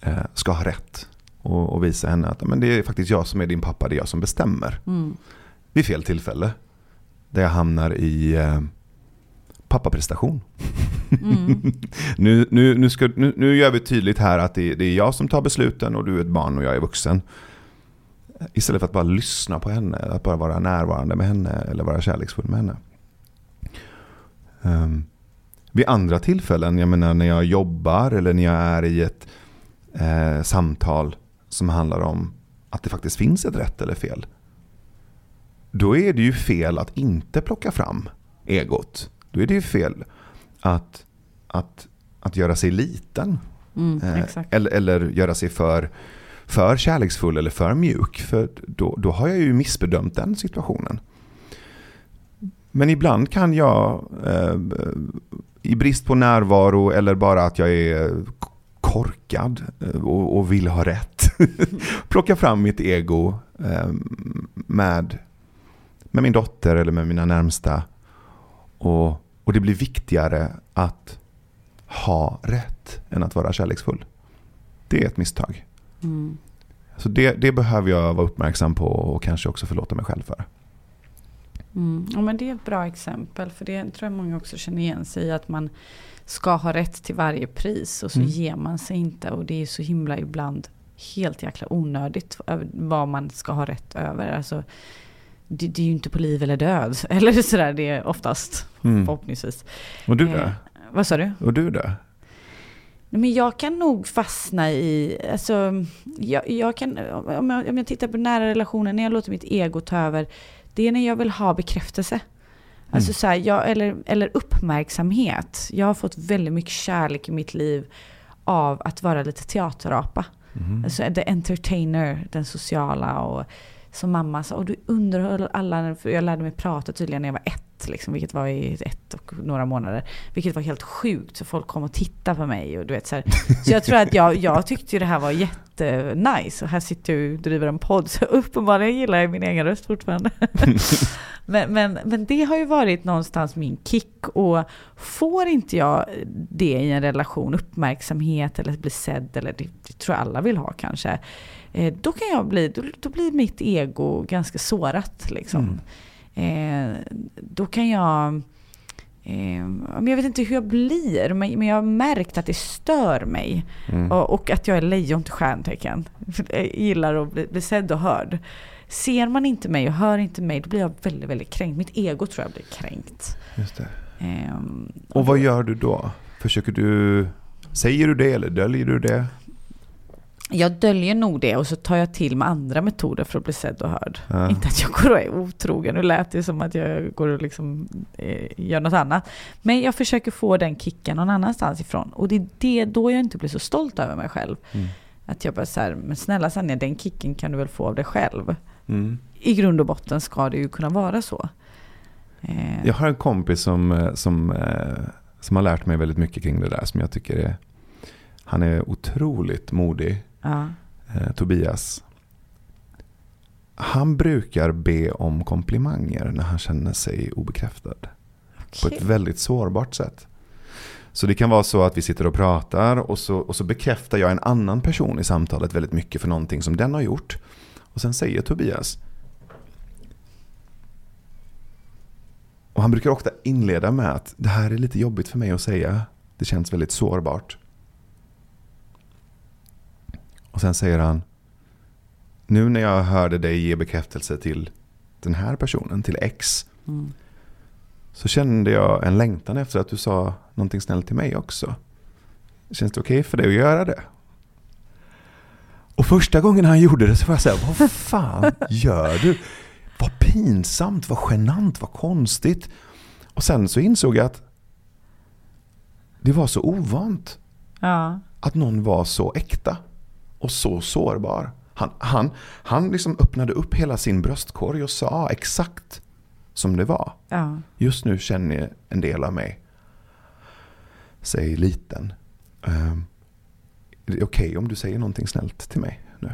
eh, ska ha rätt. Och, och visa henne att men det är faktiskt jag som är din pappa, det är jag som bestämmer. Mm. Vid fel tillfälle. Där jag hamnar i eh, pappaprestation. Mm. Nu, nu, nu, ska, nu, nu gör vi tydligt här att det, det är jag som tar besluten och du är ett barn och jag är vuxen. Istället för att bara lyssna på henne, att bara vara närvarande med henne eller vara kärleksfull med henne. Um, vid andra tillfällen, jag menar när jag jobbar eller när jag är i ett eh, samtal som handlar om att det faktiskt finns ett rätt eller fel. Då är det ju fel att inte plocka fram egot. Då är det ju fel att, att, att göra sig liten. Mm. Eh, eller, eller göra sig för, för kärleksfull eller för mjuk. För då, då har jag ju missbedömt den situationen. Men ibland kan jag eh, i brist på närvaro eller bara att jag är korkad eh, och, och vill ha rätt. plocka fram mitt ego eh, med, med min dotter eller med mina närmsta. Och, och det blir viktigare att ha rätt än att vara kärleksfull. Det är ett misstag. Mm. Så det, det behöver jag vara uppmärksam på och kanske också förlåta mig själv för. Mm. Ja, men det är ett bra exempel. För det tror jag många också känner igen sig i. Att man ska ha rätt till varje pris. Och så Mm. ger man sig inte. Och det är så himla ibland helt jäkla onödigt. Vad man ska ha rätt över. Alltså, det, det är ju inte på liv eller död. Eller sådär. Det är oftast. Mm. Förhoppningsvis. Och du Eh, då? Vad sa du? Och du då? Men jag kan nog fastna i, alltså, jag, jag kan, om jag, om jag tittar på nära relationer, när jag låter mitt ego ta över, det är när jag vill ha bekräftelse. Alltså Mm. så här, jag, eller, eller uppmärksamhet. Jag har fått väldigt mycket kärlek i mitt liv av att vara lite teaterapa. Mhm. Alltså the entertainer, den sociala och som mamma sa, och du underhöll alla, för jag lärde mig prata tydligen när jag var ett, liksom, vilket var i ett och några månader. Vilket var helt sjukt, så folk kom och tittade på mig. Och du vet, så, här. så jag tror att jag, jag tyckte ju det här var jättenice. Och här sitter jag och driver en podd, så uppenbarligen gillar jag min egen röst fortfarande. men, men, men det har ju varit någonstans min kick. Och får inte jag det i en relation, uppmärksamhet eller bli sedd, eller det, det tror jag alla vill ha kanske. Eh, då kan jag bli, då, då blir mitt ego ganska sårat liksom. Eh, då kan jag, eh, jag vet inte hur jag blir, men, men jag har märkt att det stör mig. Mm. Och, och att jag är lejon till stjärntecken. Jag gillar att bli, bli sedd och hörd. Ser man inte mig och hör inte mig, då blir jag väldigt, väldigt kränkt. Mitt ego tror jag blir kränkt. Just det. Ehm, Och vad gör du då? Försöker du, säger du det eller döljer du det? Jag döljer nog det och så tar jag till med andra metoder för att bli sedd och hörd. Ja. Inte att jag går och är otrogen, nu lät det som att jag går och liksom, eh, gör något annat. Men jag försöker få den kicken någon annanstans ifrån. Och det är det, då jag inte blir så stolt över mig själv. Mm. Att jag bara så här, men snälla Sanja, den kicken kan du väl få av dig själv. Mm. I grund och botten ska det ju kunna vara så. Eh, Jag har en kompis som, eh, som, eh, som har lärt mig väldigt mycket kring det där som jag tycker är, han är otroligt modig, ja. eh, Tobias. Han brukar be om komplimanger när han känner sig obekräftad. På Okej. ett väldigt sårbart sätt. Så det kan vara så att vi sitter och pratar och så, och så bekräftar jag en annan person i samtalet väldigt mycket för någonting som den har gjort. Och sen säger Tobias. Och han brukar ofta inleda med att det här är lite jobbigt för mig att säga. Det känns väldigt sårbart. Och sen säger han. Nu när jag hörde dig ge bekräftelse till den här personen, till X. Mm. Så kände jag en längtan efter att du sa någonting snällt till mig också. Känns det okej för dig att göra det? Och första gången han gjorde det så var jag säga, vad fan gör du? Vad pinsamt, vad genant, vad konstigt. Och sen så insåg jag att det var så ovant Ja. att någon var så äkta och så sårbar. Han, han, han liksom öppnade upp hela sin bröstkorg och sa exakt som det var. ja. Just nu känner en del av mig sig liten. Um, är det okej om du säger någonting snällt till mig nu?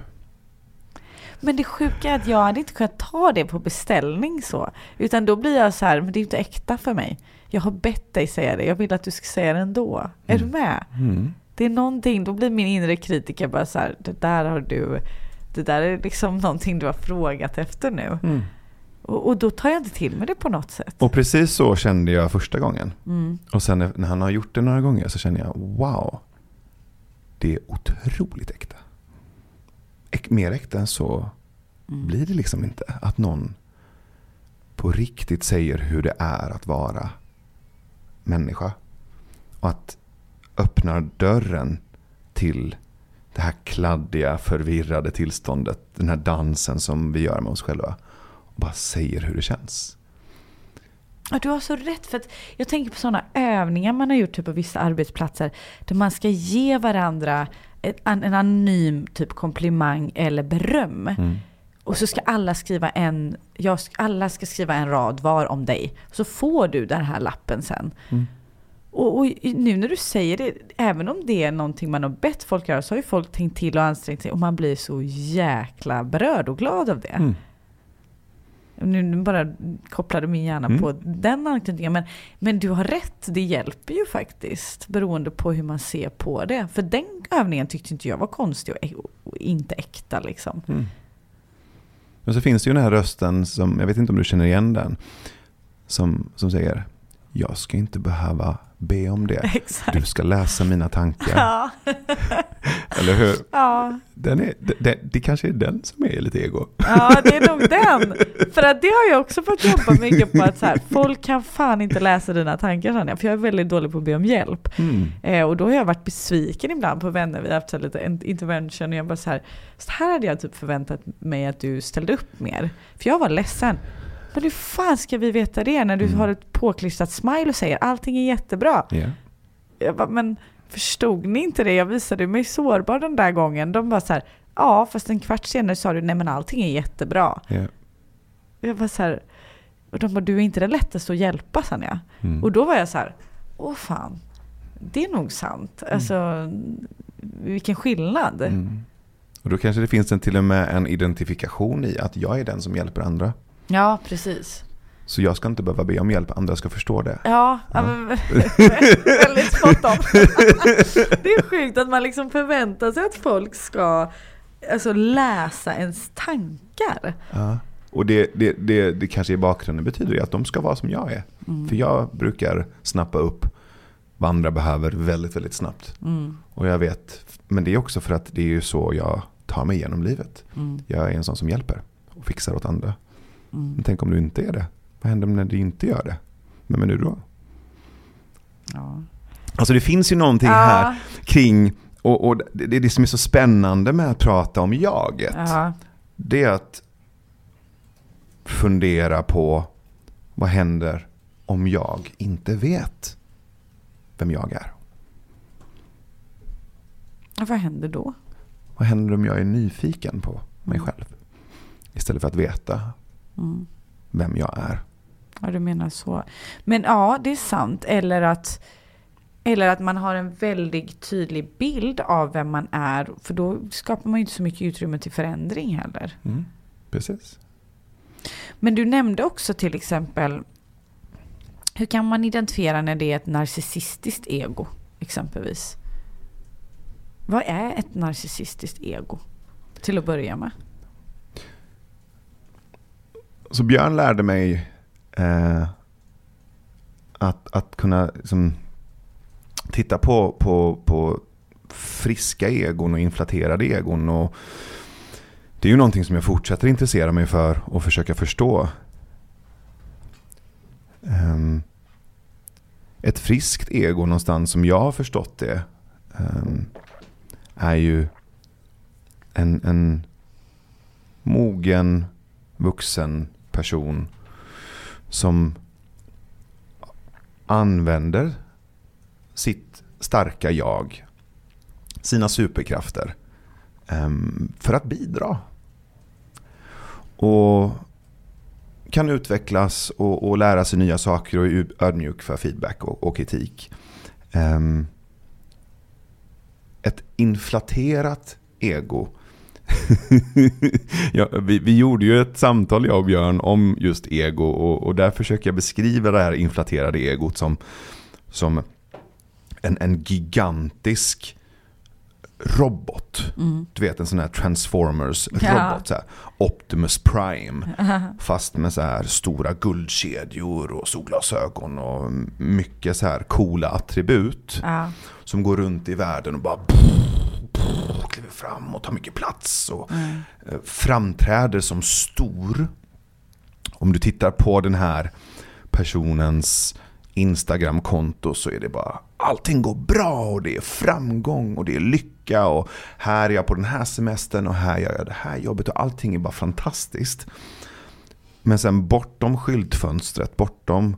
Men det sjuka är att jag hade inte kunnat ta det på beställning så. Utan då blir jag så här, men det är inte äkta för mig. Jag har bett dig säga det, jag vill att du ska säga det ändå. Är du med? Mm. Det är någonting, då blir min inre kritiker bara så här, det där har du, det där är liksom någonting du har frågat efter nu. Mm. Och, och då tar jag inte till mig det på något sätt. Och precis så kände jag första gången. Mm. Och sen när- han har gjort det några gånger så känner jag wow. Det är otroligt äkta. Äk, mer äkta än så Mm. blir det liksom inte. Att någon på riktigt säger hur det är att vara människa. Och att öppna dörren till det här kladdiga, förvirrade tillståndet. Den här dansen som vi gör med oss själva. Och bara säger hur det känns. Ja, du har så rätt. För jag tänker på sådana övningar man har gjort typ på vissa arbetsplatser. Där man ska ge varandra en, en anonym typ komplimang eller beröm. Mm. Och så ska alla skriva en, jag, alla ska skriva en rad var om dig. Så får du den här lappen sen. Mm. Och, och nu när du säger det, även om det är någonting man har bett folk göra, så har ju folk tänkt till och ansträngt sig. Och man blir så jäkla berörd och glad av det. Mm. Nu, bara kopplade min hjärna Mm. på den anknytningen. Men, men du har rätt, det hjälper ju faktiskt. Beroende på hur man ser på det. För den övningen tyckte inte jag var konstig och, och inte äkta liksom. Mm. Men så finns det ju den här rösten som, jag vet inte om du känner igen den. Som, som säger, jag ska inte behöva be om det. Exakt. Du ska läsa mina tankar. Ja. Eller hur? ja. Den är, det, det, kanske är den som är lite ego. Ja, det är nog den. För att det har jag också fått jobba mycket på att så här, folk kan fan inte läsa dina tankar Sanja, för jag är väldigt dålig på att be om hjälp. Mm. Eh, och då har jag varit besviken ibland på vänner, vi har haft så lite in- intervention och jag bara så här, så här hade jag typ förväntat mig att du ställde upp mer. För jag var ledsen. Men hur fan ska vi veta det när du Mm. har ett påklistrat smile och säger allting är jättebra? Ja. Jag bara, men förstod ni inte det? Jag visade mig sårbar den där gången. De bara så här, ja fast en kvart senare sa du nej men allting är jättebra. Ja. Jag var så här, och de bara, du är inte det lättaste att hjälpa Sanja. Mm. Och då var jag så här, åh fan, det är nog sant. Alltså, vilken skillnad. Mm. Och då kanske det finns en, till och med en identifikation i att jag är den som hjälper andra. Ja, precis. Så jag ska inte behöva be om hjälp, andra ska förstå det. Ja, ja. väldigt spot on. Det är sjukt att man liksom förväntar sig att folk ska alltså, läsa ens tankar. Ja. Och det, det, det, det kanske i bakgrunden betyder att de ska vara som jag är. Mm. För jag brukar snappa upp vad andra behöver väldigt, väldigt snabbt. Mm, Och jag vet, men det är också för att det är ju så jag tar mig igenom livet. mm, Jag är en sån som hjälper och fixar åt andra. Mm. Men tänk om du inte är det? Vad händer när du inte gör det? Vem är du då? Ja. Alltså det finns ju någonting Ja. här kring, och, och det, det som är så spännande med att prata om jaget. Ja. Det är att fundera på vad händer om jag inte vet vem jag är. Vad händer då? Vad händer om jag är nyfiken på mig Mm. själv? Istället för att veta Mm. vem jag är. Ja, du menar så. Men ja, det är sant. Eller att, eller att man har en väldigt tydlig bild av vem man är. För då skapar man inte så mycket utrymme till förändring heller. Mm. Precis. Men du nämnde också till exempel, hur kan man identifiera när det är ett narcissistiskt ego exempelvis? Vad är ett narcissistiskt ego? Till att börja med. Så Björn lärde mig eh, att, att kunna liksom, titta på, på, på friska egon och inflaterade egon. Och det är ju någonting som jag fortsätter intressera mig för och försöka förstå. Um, ett friskt ego någonstans som jag har förstått det um, är ju en, en mogen, vuxen person som använder sitt starka jag, sina superkrafter, ehm, för att bidra. Och kan utvecklas och, och lära sig nya saker och är ödmjuk för feedback och, och kritik. Ehm, ett inflaterat ego ja, vi, vi gjorde ju ett samtal jag och Björn om just ego och, och där försöker jag beskriva det här inflaterade egot som, som en, en gigantisk robot. Du vet en sån här Transformers-robot. Ja. Optimus Prime. Fast med så här stora guldkedjor och solglasögon och mycket så här coola attribut. Ja. Som går runt i världen och bara kliver fram och tar mycket plats. Och eh, framträder som stor. Om du tittar på den här personens Instagram-konto så är det bara allting går bra och det är framgång och det är lycka och här är jag på den här semestern och här gör jag det här jobbet och allting är bara fantastiskt. Men sen bortom skyltfönstret, bortom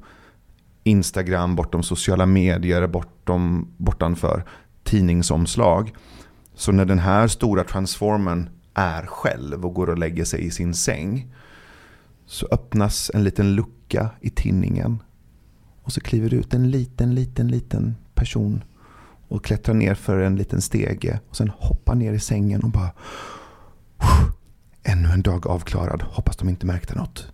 Instagram, bortom sociala medier, bortom, bortanför tidningsomslag. Så när den här stora transformern är själv och går och lägger sig i sin säng så öppnas en liten lucka i tinningen och så kliver det ut en liten, liten, liten person och klättrar ner för en liten stege och sen hoppar ner i sängen och bara Ännu en dag avklarad. Hoppas de inte märkte något.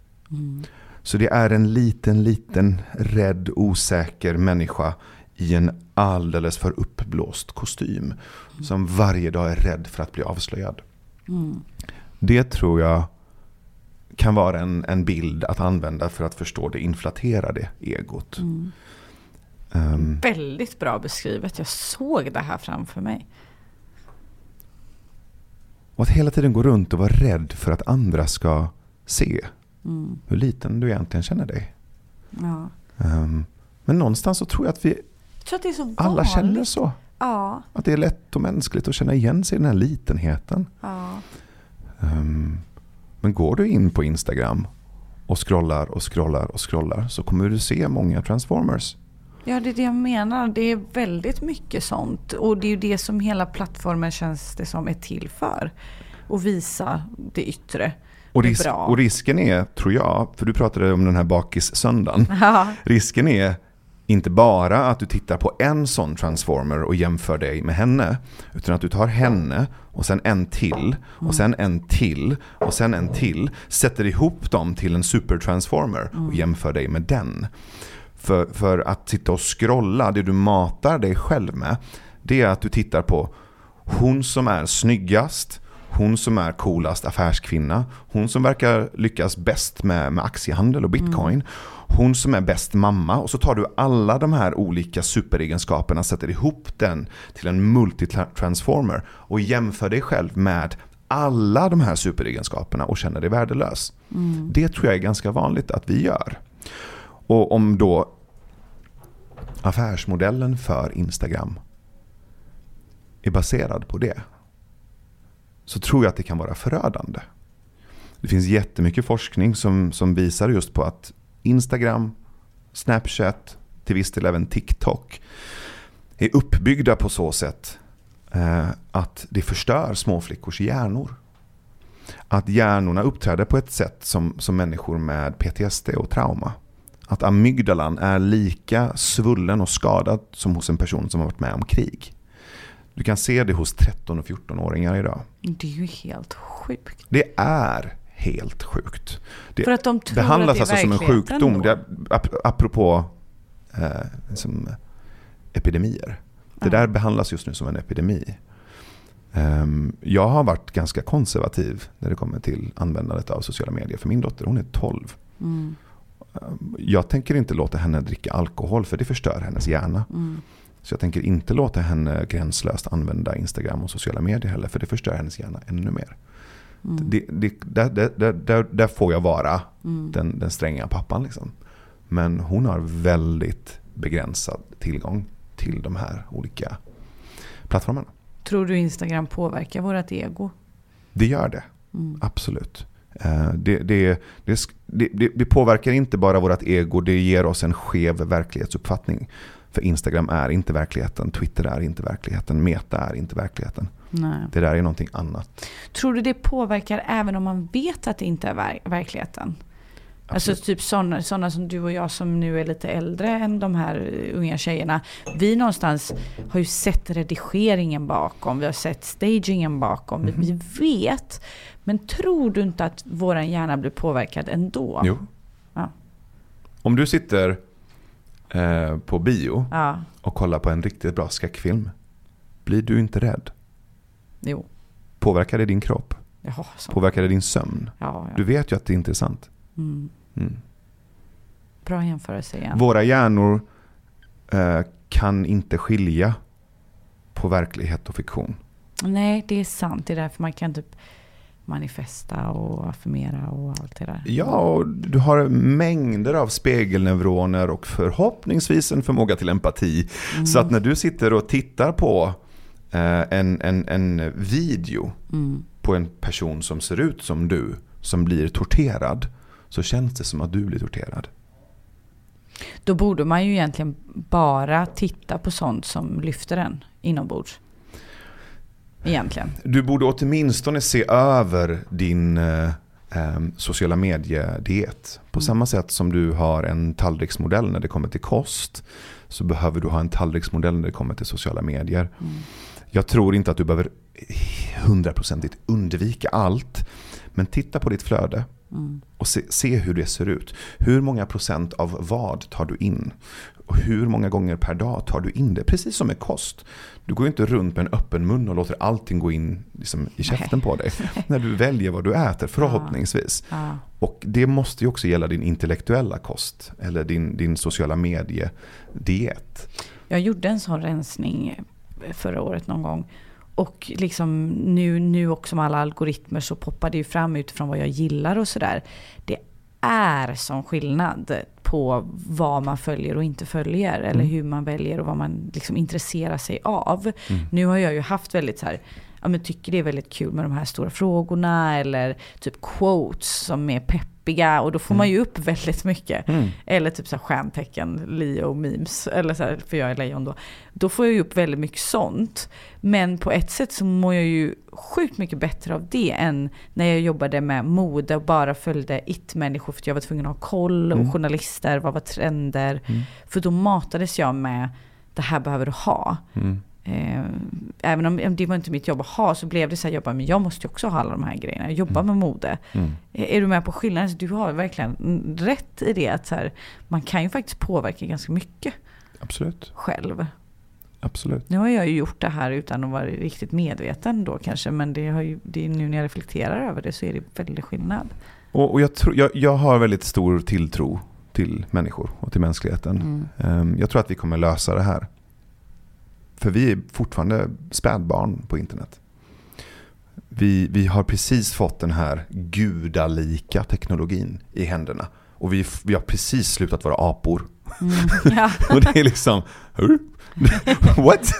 Så det är en liten, liten rädd, osäker människa i en alldeles för uppblåst kostym. Som varje dag är rädd för att bli avslöjad. Det tror jag kan vara en, en bild att använda för att förstå det inflaterade egot. Ehm, Väldigt bra beskrivet. Jag såg det här framför mig. och att hela tiden gå runt och vara rädd för att andra ska se hur liten du egentligen känner dig. Ja. Ehm, men någonstans så tror jag att vi tror att det är så alla vanligt. känner så. Ja, Att det är lätt och mänskligt att känna igen sig i den här litenheten. ja. Ehm, men går du in på Instagram och scrollar och scrollar och scrollar så kommer du se många transformers. Ja, det är det jag menar. Det är väldigt mycket sånt. Och det är ju det som hela plattformen känns det som är till för. Att visa det yttre. Och, Det är ris- bra. och risken är, tror jag, för du pratade om den här bakis-söndagen. Ja. Risken är inte bara att du tittar på en sån transformer och jämför dig med henne. Utan att du tar henne och sen en till och sen en till och sen en till. Sätter ihop dem till en supertransformer och jämför dig med den. För, för att sitta och scrolla, det du matar dig själv med, det är att du tittar på hon som är snyggast, hon som är coolast affärskvinna, hon som verkar lyckas bäst med, med aktiehandel och bitcoin, hon som är bäst mamma och så tar du alla de här olika superegenskaperna, sätter ihop den till en multitransformer och jämför dig själv med alla de här superegenskaperna och känner dig värdelös. Det tror jag är ganska vanligt att vi gör. Och om då affärsmodellen för Instagram är baserad på det så tror jag att det kan vara förödande. Det finns jättemycket forskning som, som visar just på att Instagram, Snapchat, till viss del även TikTok är uppbyggda på så sätt eh, att det förstör småflickors hjärnor. Att hjärnorna uppträder på ett sätt som, som människor med PTSD och trauma. Att amygdalan är lika svullen och skadad som hos en person som har varit med om krig. Du kan se det hos 13 och 14-åringar idag. Det är ju helt sjukt. Det är helt sjukt. Det För att de tror behandlas att det är alltså som en sjukdom. Det, ap apropå eh, som epidemier. Det Ja. där behandlas just nu som en epidemi. Ehm, jag har varit ganska konservativ när det kommer till användandet av sociala medier. För min dotter, hon är 12. Mm, Ehm, Jag tänker inte låta henne dricka alkohol för det förstör hennes hjärna. mm, Så jag tänker inte låta henne gränslöst använda Instagram och sociala medier heller. För det förstör hennes hjärna ännu mer. Mm, Det, det, där, där, där, där, får jag vara mm. den, den stränga pappan. Liksom. Men hon har väldigt begränsad tillgång till de här olika plattformarna. Tror du Instagram påverkar vårt ego? Det gör det, Mm. absolut. Eh, Det, det, det, det påverkar inte bara vårt ego, det ger oss en skev verklighetsuppfattning. För Instagram är inte verkligheten, Twitter är inte verkligheten, Meta är inte verkligheten. Nej. Det där är någonting annat. Tror du det påverkar även om man vet att det inte är ver- verkligheten? Alltså Absolut. typ sådana, sådana som du och jag som nu är lite äldre än de här eh, unga tjejerna. Vi någonstans har ju sett redigeringen bakom, vi har sett stagingen bakom, Mhm. vi vet. Men tror du inte att våran hjärna blir påverkad ändå? Jo. Ja. Om du sitter eh, på bio Ja, och kollar på en riktigt bra skräckfilm, blir du inte rädd? Jo. Påverkar det din kropp? Jaha, så. Påverkar det din sömn? Ja, ja. Du vet ju att det inte är sant. Mm. Mm. Bra jämförelse igen. Våra hjärnor eh, kan inte skilja på verklighet och fiktion. Nej, det är sant. Det är därför man kan typ manifesta och affirmera och allt det där. Ja, och du har mängder av spegelneuroner och förhoppningsvis en förmåga till empati. Mm. Så att när du sitter och tittar på en, en, en video Mm. på en person som ser ut som du, som blir torterad, så känns det som att du blir torterad. Då borde man ju egentligen bara titta på sånt som lyfter en inombords. Egentligen. Du borde åtminstone se över din eh, eh, sociala mediediet. På Mm. samma sätt som du har en tallriksmodell när det kommer till kost så behöver du ha en tallriksmodell när det kommer till sociala medier. Mm. Jag tror inte att du behöver hundraprocentigt undvika allt. Men titta på ditt flöde Mm. och se, se hur det ser ut. Hur många procent av vad tar du in? Och hur många gånger per dag tar du in det? Precis som med kost. Du går ju inte runt med en öppen mun och låter allting gå in liksom, i käften på dig. När du väljer vad du äter, förhoppningsvis. Ja. Och det måste ju också gälla din intellektuella kost. Eller din, din sociala medie-diet. Jag gjorde en sån rensning förra året någon gång. Och liksom nu, nu också med alla algoritmer så poppar det ju fram utifrån vad jag gillar och sådär. Det är som skillnad på vad man följer och inte följer. Eller Mm. hur man väljer och vad man liksom intresserar sig av. Mm. Nu har jag ju haft väldigt så här, ja men tycker det är väldigt kul med de här stora frågorna eller typ quotes som är peppiga och då får man ju upp väldigt mycket. Mm. Eller typ så här stjärntecken, Leo memes, eller så här, för jag är lejon då. Då får jag ju upp väldigt mycket sånt. Men på ett sätt så mår jag ju sjukt mycket bättre av det än när jag jobbade med mode och bara följde it-människor för jag var tvungen att ha koll och Mm. journalister, vad var trender? Mm. För då matades jag med det här behöver du ha. Mm. Eh, även om det var inte mitt jobb att ha så blev det så här, jag bara, men jag måste ju också ha alla de här grejerna. Jag jobbar med mode. Mm. Är du med på skillnaden? Så Du har verkligen mm, rätt i det att så här, man kan ju faktiskt påverka ganska mycket Absolut. själv. Absolut. Nu har jag ju gjort det här utan att vara riktigt medveten då kanske, men det har ju, det nu när jag reflekterar över det så är det väldigt skillnad. Och, och jag, tror, jag, jag har väldigt stor tilltro till människor och till mänskligheten. Mm. Ehm, Jag tror att vi kommer lösa det här. För vi är fortfarande spädbarn på internet. Vi, vi har precis fått den här gudalika teknologin i händerna. Och vi, vi har precis slutat vara apor. Mm. Ja. och det är liksom, "Hur? what?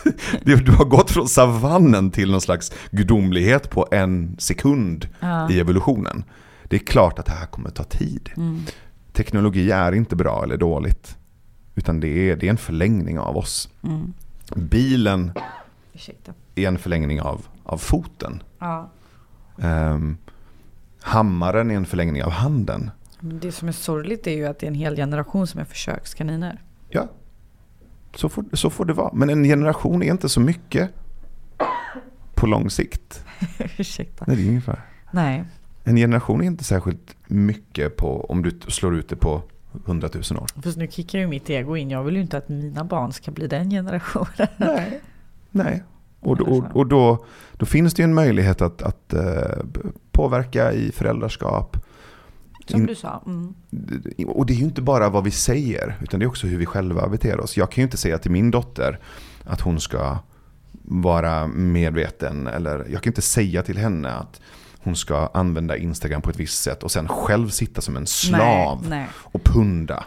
Du har gått från savannen till någon slags gudomlighet på en sekund Ja. i evolutionen. Det är klart att det här kommer ta tid. Mm. Teknologi är inte bra eller dåligt. Utan det är, det är en förlängning av oss. Mm. Bilen Ursäkta. är en förlängning av, av foten. Ja. Ehm, hammaren är en förlängning av handen. Men Det som är sorgligt är ju att det är en hel generation som är försökskaniner. Ja, så får, så får det vara. Men en generation är inte så mycket på lång sikt. Ursäkta. Nej, det är ungefär. Nej. En generation är inte särskilt mycket på, om du slår ut det på 100 000 år. Fast nu kickar ju mitt ego in. Jag vill ju inte att mina barn ska bli den generationen. Nej. Nej. Och, då, och, och då, då finns det ju en möjlighet att, att eh, påverka i föräldraskap. Som du sa. Mm. Och det är ju inte bara vad vi säger, utan det är också hur vi själva beter oss. Jag kan ju inte säga till min dotter att hon ska vara medveten, eller jag kan inte säga till henne att hon ska använda Instagram på ett visst sätt och sen själv sitta som en slav Nej, nej. och punda.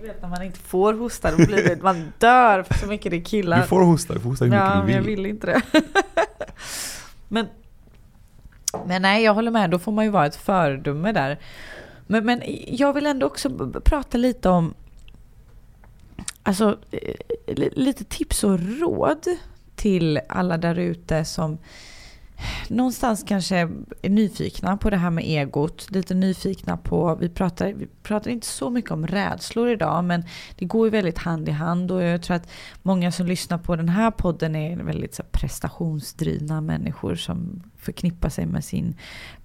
Du vet när man inte får hosta, då blir det, man dör för så mycket det killar. Du får hosta, du får hosta hur mycket Ja, du men jag vill. vill inte det. men, men nej, jag håller med. Då får man ju vara ett föredöme där. Men, men jag vill ändå också prata lite om alltså, eh, li- lite tips och råd till alla där ute som någonstans kanske är nyfikna på det här med egot. Lite nyfikna på, vi pratar, vi pratar inte så mycket om rädslor idag men det går ju väldigt hand i hand och jag tror att många som lyssnar på den här podden är väldigt så prestationsdrivna människor som förknippar sig med sin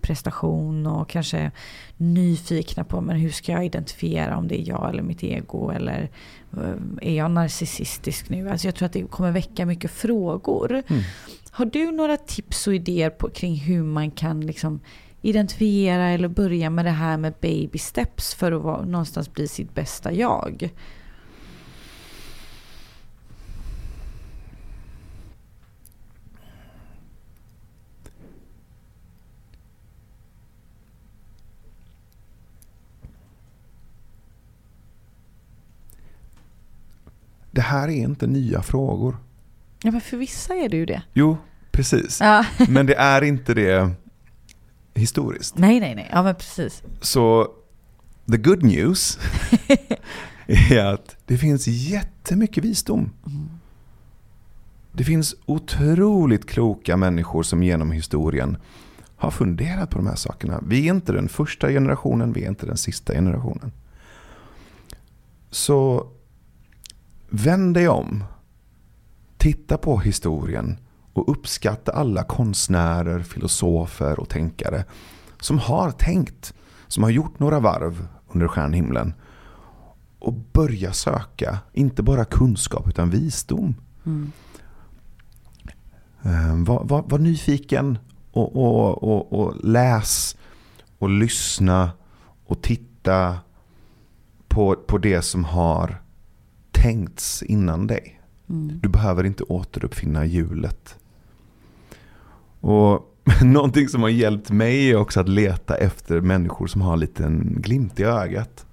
prestation och kanske nyfikna på men hur ska jag identifiera om det är jag eller mitt ego eller eh, är jag narcissistisk nu? Alltså jag tror att det kommer väcka mycket frågor. Mm. Har du några tips och idéer på, kring hur man kan liksom identifiera eller börja med det här med baby steps för att vara, någonstans bli sitt bästa jag? Det här är inte nya frågor. Ja men för vissa är det ju det. Jo, precis. Ja. Men det är inte det historiskt. Nej nej nej, ja men precis. Så the good news är att det finns jättemycket visdom. Det finns otroligt kloka människor som genom historien har funderat på de här sakerna. Vi är inte den första generationen, vi är inte den sista generationen. Så vänd dig om. Titta på historien och uppskatta alla konstnärer, filosofer och tänkare som har tänkt, som har gjort några varv under stjärnhimlen och börja söka, inte bara kunskap utan visdom. Mm. Eh, Var, var, var nyfiken och, och, och, och läs och lyssna och titta på, på det som har tänkts innan dig. Mm. Du behöver inte återuppfinna hjulet. Och någonting som har hjälpt mig är också att leta efter människor som har en liten glimt i ögat.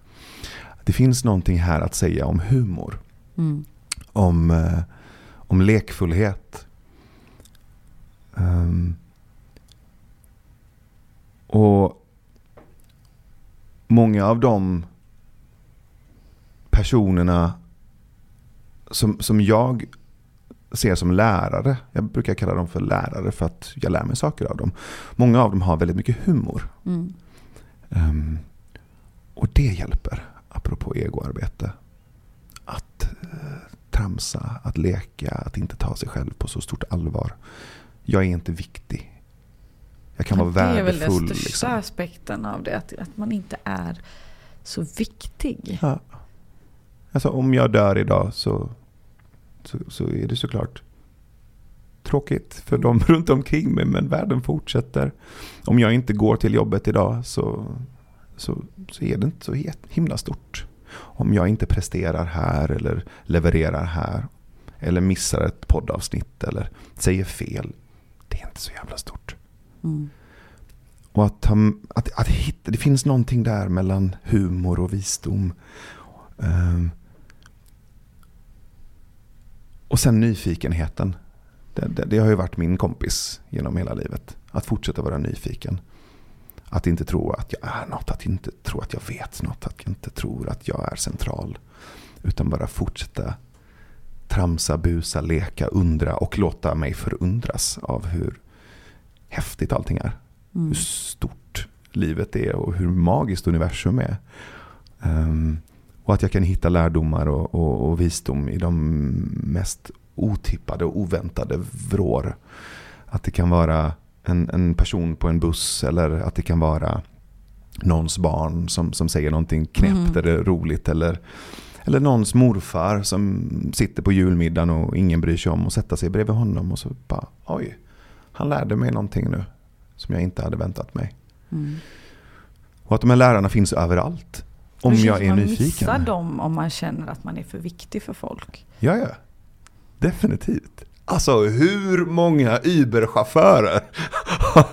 Det finns någonting här att säga om humor, Mm. om, eh, om lekfullhet. Ehm, och många av de personerna som, som jag ser som lärare, jag brukar kalla dem för lärare för att jag lär mig saker av dem. Många av dem har väldigt mycket humor. Mm. Ehm, och det hjälper, apropå egoarbete. Att eh, tramsa, att leka, att inte ta sig själv på så stort allvar. Jag är inte viktig. Jag kan vara det är väl värdefull. den största Liksom. aspekten av det, att, att man inte är så viktig. Ja. Alltså, om jag dör idag så, så, så är det såklart tråkigt för de runt omkring mig. Men världen fortsätter. Om jag inte går till jobbet idag så, så, så är det inte så himla stort. Om jag inte presterar här eller levererar här. Eller missar ett poddavsnitt eller säger fel. Det är inte så jävla stort. Mm. Och att, att, att hitta, det finns någonting där mellan humor och visdom. Um, och sen nyfikenheten. Det, det, det, har ju varit min kompis genom hela livet. Att fortsätta vara nyfiken. Att inte tro att jag är något, att inte tro att jag vet något, att inte tro att jag är central. Utan bara fortsätta tramsa, busa, leka, undra och låta mig förundras av hur häftigt allting är. Mm. Hur stort livet är och hur magiskt universum är. Um, och att jag kan hitta lärdomar och, och, och, visdom i de mest otippade och oväntade vrår. Att det kan vara en, en person på en buss eller att det kan vara någons barn som, som säger någonting knäppt mm. eller roligt. Eller, eller någons morfar som sitter på julmiddagen och ingen bryr sig om och sätta sig bredvid honom och så bara oj, han lärde mig någonting nu som jag inte hade väntat mig. Mm. Och att de här lärarna finns överallt. Om jag är man nyfiken. Man missar dem om man känner att man är för viktig för folk. Ja, ja. Definitivt. Alltså hur många Uber-chaufförer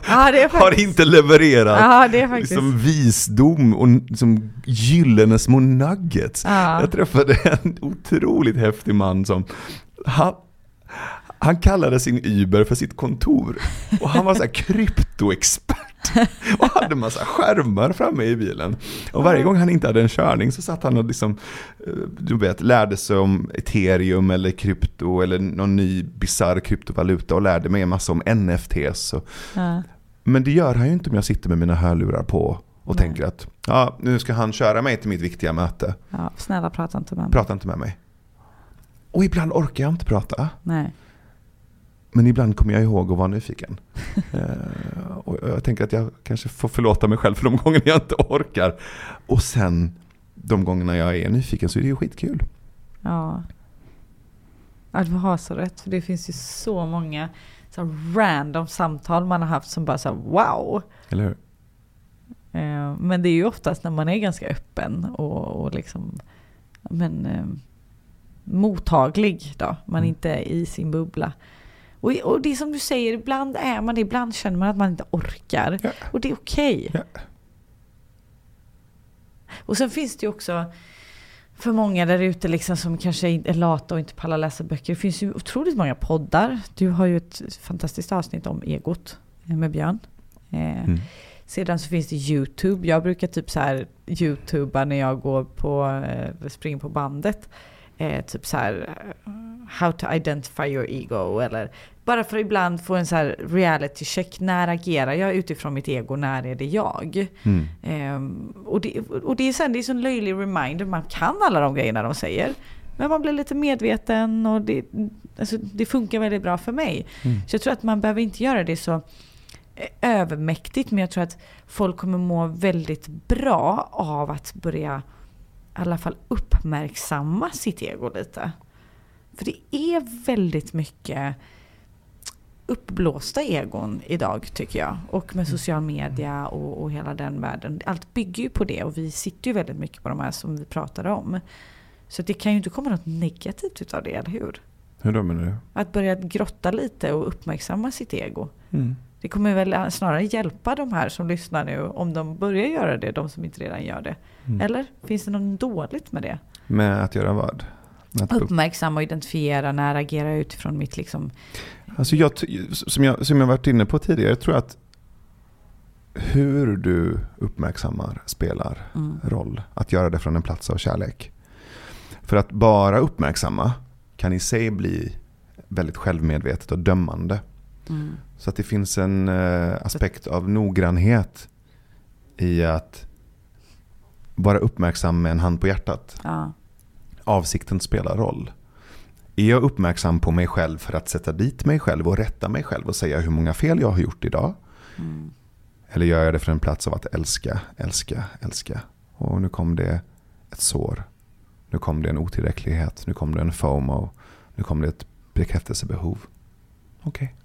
ja, har inte levererat ja, liksom visdom och liksom gyllene små nuggets. Ja. Jag träffade en otroligt häftig man som han, han kallade sin Uber för sitt kontor och han var så här kryptoexpert och hade massa skärmar framme i bilen. Och varje gång han inte hade en körning så satt han och liksom, eh, du vet, lärde sig om ethereum eller krypto eller någon ny bizarr kryptovaluta och lärde mig en massa om NFTs. Ja. Men det gör han ju inte om jag sitter med mina hörlurar på och Nej. tänker att ja, nu ska han köra mig till mitt viktiga möte. Ja, snälla prata inte med mig. Prata inte med mig. Och ibland orkar jag inte prata. Nej. Men ibland kommer jag ihåg att vara nyfiken. eh, och jag tänker att jag kanske får förlåta mig själv för de gångerna jag inte orkar. Och sen de gångerna jag är nyfiken så är det ju skitkul. Ja. Ja, du har så rätt. För det finns ju så många så random samtal man har haft som bara så wow. Eller hur? Eh, men det är ju oftast när man är ganska öppen och, och liksom men, eh, mottaglig då. Man mm. inte är i sin bubbla. Och, och det är som du säger, ibland är man det, ibland känner man att man inte orkar. Ja. Och det är okej. Okay. Ja. Och sen finns det ju också för många där ute liksom som kanske är lata och inte pallar läsa böcker. Det finns ju otroligt många poddar. Du har ju ett fantastiskt avsnitt om egot eh, med Björn. Eh, mm. Sedan så finns det YouTube. Jag brukar typ så här YouTuba när jag går på, eh, springer på bandet. Eh, typ så här, how to identify your ego eller bara för att ibland få en så här reality check. När agerar jag utifrån mitt ego? När är det jag? Mm. Um, och, det, och det är sen, det är en löjlig reminder. Man kan alla de grejerna de säger. Men man blir lite medveten och det, alltså, det funkar väldigt bra för mig. Mm. Så jag tror att man behöver inte göra det så eh, övermäktigt. Men jag tror att folk kommer må väldigt bra av att börja i alla fall uppmärksamma sitt ego lite. För det är väldigt mycket uppblåsta egon idag tycker jag. Och med social media och, och hela den världen. Allt bygger ju på det och vi sitter ju väldigt mycket på de här som vi pratade om. Så det kan ju inte komma något negativt utav det, eller hur? Hur då menar du? Att börja grotta lite och uppmärksamma sitt ego. Mm. Det kommer väl snarare hjälpa de här som lyssnar nu om de börjar göra det, de som inte redan gör det. Mm. Eller finns det något dåligt med det? Med att göra vad? Uppmärksamma och identifiera när jag agerar utifrån mitt liksom Alltså jag, som, jag, som jag varit inne på tidigare, jag tror att hur du uppmärksammar spelar mm. roll. Att göra det från en plats av kärlek. För att bara uppmärksamma kan i sig bli väldigt självmedvetet och dömande. Mm. Så att det finns en eh, aspekt av noggrannhet i att vara uppmärksam med en hand på hjärtat. Ja. Avsikten spelar roll. Är jag uppmärksam på mig själv för att sätta dit mig själv och rätta mig själv och säga hur många fel jag har gjort idag? Mm. Eller gör jag det från en plats av att älska, älska, älska? Och nu kom det ett sår. Nu kom det en otillräcklighet. Nu kom det en FOMO. Nu kom det ett bekräftelsebehov. Okej. Okay.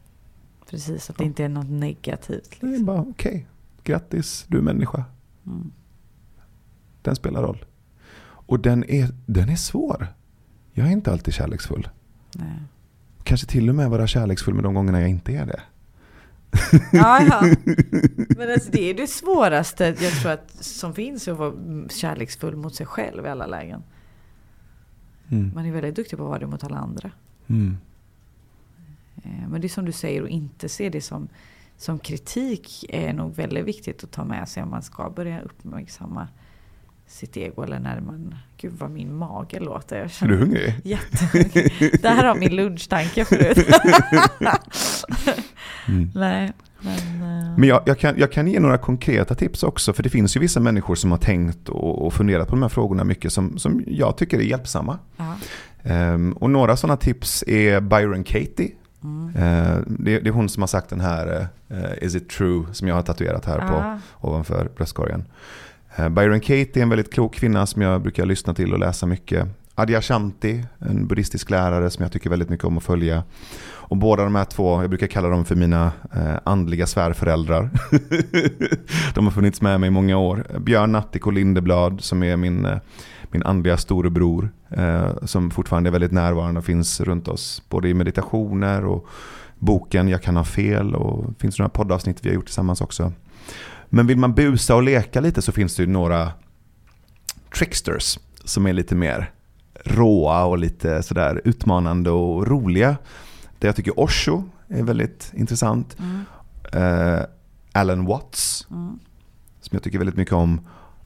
Precis, att det inte är något negativt. Liksom. Det är liksom. bara okej. Okay. Grattis, du är människa. Mm. Den spelar roll. Och den är, den är svår. Jag är inte alltid kärleksfull. Nej. Kanske till och med vara kärleksfull med de gångerna jag inte är det. Ja, ja. Men alltså, det är det svåraste jag tror att som finns att vara kärleksfull mot sig själv i alla lägen. Mm. Man är väldigt duktig på att vara det mot alla andra. Mm. Eh, Men det är som du säger, att inte se det som, som kritik är nog väldigt viktigt att ta med sig om man ska börja uppmärksamma sitt ego. Eller när man, gud vad min mage låter. Jag Är du hungrig? jättehungrig. Det här har min lunchtanke förut. Mm. Nej, men... eh, Men jag, jag, kan, jag kan ge några konkreta tips också, för det finns ju vissa människor som har tänkt och, och funderat på de här frågorna mycket som, som jag tycker är hjälpsamma. Ehm, och några sådana tips är Byron Katie. Mm. Eh, det, det är hon som har sagt den här eh, Is it true som jag har tatuerat här på Ja. ovanför bröstkorgen. Eh, Byron Katie är en väldigt klok kvinna som jag brukar lyssna till och läsa mycket. Adyashanti, en buddhistisk lärare som jag tycker väldigt mycket om att följa. Och båda de här två, jag brukar kalla dem för mina eh, andliga svärföräldrar. de har funnits med mig i många år. Björn Natthiko Lindeblad som är min, eh, min andliga storebror. Eh, som fortfarande är väldigt närvarande och finns runt oss. Både i meditationer och boken Jag kan ha fel. Och det finns några poddavsnitt vi har gjort tillsammans också. Men vill man busa och leka lite så finns det ju några tricksters som är lite mer råa och lite sådär utmanande och roliga. Där jag tycker Osho är väldigt intressant. Mm. Eh, Alan Watts Mm. som jag tycker väldigt mycket om.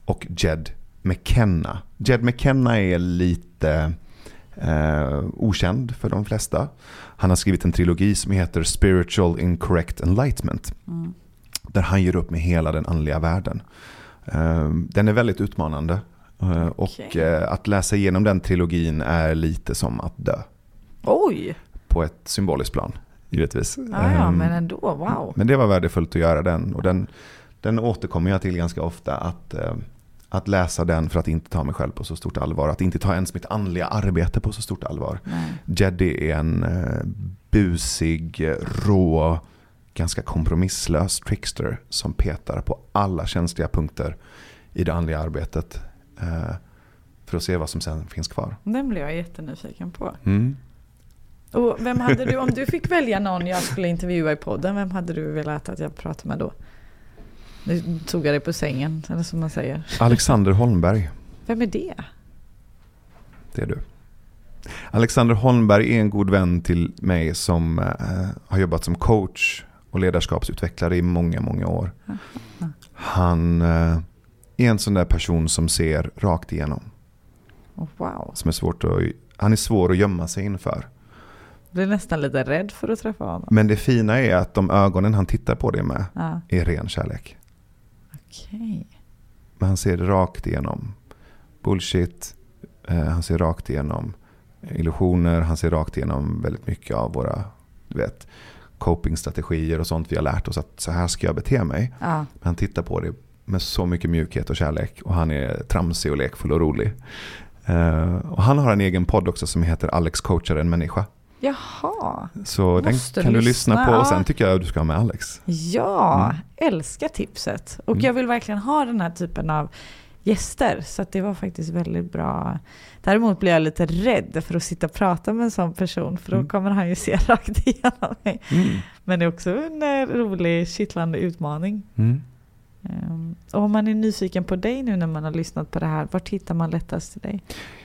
Och Jed McKenna. Jed McKenna är lite eh, okänd för de flesta. Han har skrivit en trilogi som heter Spiritual Incorrect Enlightenment. Mm. Där han ger upp med hela den andliga världen. Eh, Den är väldigt utmanande. Eh, Och Okej. eh, att läsa igenom den trilogin är lite som att dö. Oj! På ett symboliskt plan, givetvis. Ja, ja, Ehm, men ändå, wow. men det var värdefullt att göra den. Och den, den återkommer jag till ganska ofta. Att, att läsa den för att inte ta mig själv på så stort allvar. Att inte ta ens mitt andliga arbete på så stort allvar. Nej. Jeddy är en eh, busig, rå, ganska kompromisslös trickster som petar på alla känsliga punkter i det andliga arbetet. Eh, för att se vad som sen finns kvar. Den blev jag jättenyfiken på. Mm. Och vem hade du, om du fick välja någon jag skulle intervjua i podden, vem hade du velat att jag pratade med då? Nu tog jag dig på sängen, eller som man säger. Alexander Holmberg. Vem är det? Det är du. Alexander Holmberg är en god vän till mig som eh, har jobbat som coach och ledarskapsutvecklare i många, många år. Han eh, är en sån där person som ser rakt igenom. Oh, wow. Som är svårt att, han är svår att gömma sig inför. Jag blir nästan lite rädd för att träffa honom. Men det fina är att de ögonen han tittar på det med Ja, är ren kärlek. okej. Men han ser rakt igenom bullshit. Eh, han ser rakt igenom illusioner. Han ser rakt igenom väldigt mycket av våra du vet, copingstrategier och sånt vi har lärt oss att så här ska jag bete mig. Ja, Men han tittar på det med så mycket mjukhet och kärlek. Och han är tramsig och lekfull och rolig. Eh, och han har en egen podd också som heter Alex coachar en människa. Jaha. Så den kan du lyssna, lyssna på och sen tycker jag att du ska ha med Alex. Ja, Mm. älskar tipset. Och Mm. jag vill verkligen ha den här typen av gäster. Så det var faktiskt väldigt bra. Däremot blir jag lite rädd för att sitta och prata med en sån person. För då Mm. kommer han ju se rakt igenom mig. Mm. Men det är också en eh, rolig, kittlande utmaning. Mm. Ehm, Och om man är nyfiken på dig nu när man har lyssnat på det här, vart hittar man lättast till dig?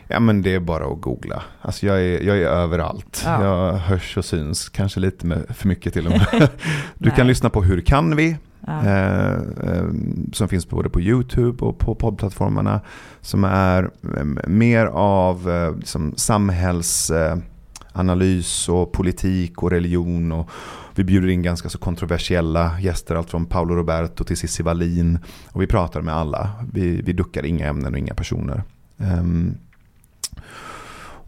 Ja men det är bara att googla. Alltså jag är, jag är överallt. Ja. Jag hörs och syns, kanske lite med, för mycket till och med. Du kan lyssna på Hur kan vi? Ja. Eh, eh, som finns både på YouTube och på poddplattformarna. Som är eh, mer av eh, liksom samhällsanalys eh, och politik och religion. Och vi bjuder in ganska så kontroversiella gäster. Allt från Paolo Roberto till Cissi Wallin. Och vi pratar med alla. Vi, vi duckar inga ämnen och inga personer. Ehm,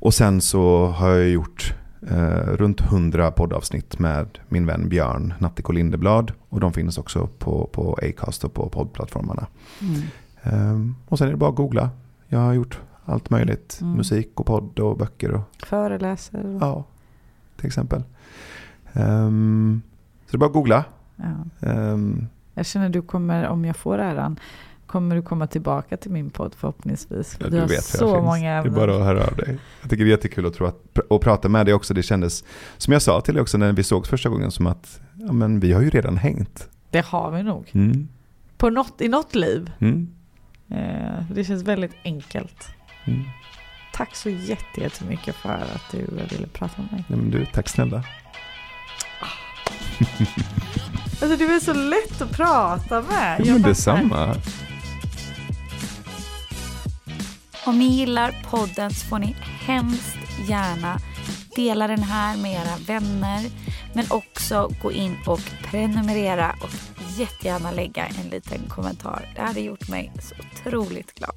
och sen så har jag gjort eh, runt 100 poddavsnitt med min vän Björn Nattiko Lindeblad. Och de finns också på, på Acast och på poddplattformarna. Mm. Ehm, och sen är det bara att googla. Jag har gjort allt möjligt. Mm. Musik och podd och böcker. Och, Föreläser? ja, till exempel. Ehm, så det är bara att googla. Ja. Ehm, Jag känner du kommer, om jag får äran, kommer du komma tillbaka till min podd förhoppningsvis. Ja, Vi du har vet så många Det är ämnen. bara att höra av dig. Jag tycker det är jättekul att, tro att, att prata med dig också. Det kändes, som jag sa till dig också när vi sågs första gången, som att ja, men vi har ju redan hängt. Det har vi nog. Mm. På något, I något liv. Mm. Eh, det känns väldigt enkelt. Mm. Tack så jätte- jättemycket för att du ville prata med mig. Nej, men du, tack snälla. Alltså du är så lätt att prata med. Ja, men detsamma. Om ni gillar podden så får ni hemskt gärna dela den här med era vänner. Men också gå in och prenumerera och jättegärna lägga en liten kommentar. Det hade gjort mig så otroligt glad.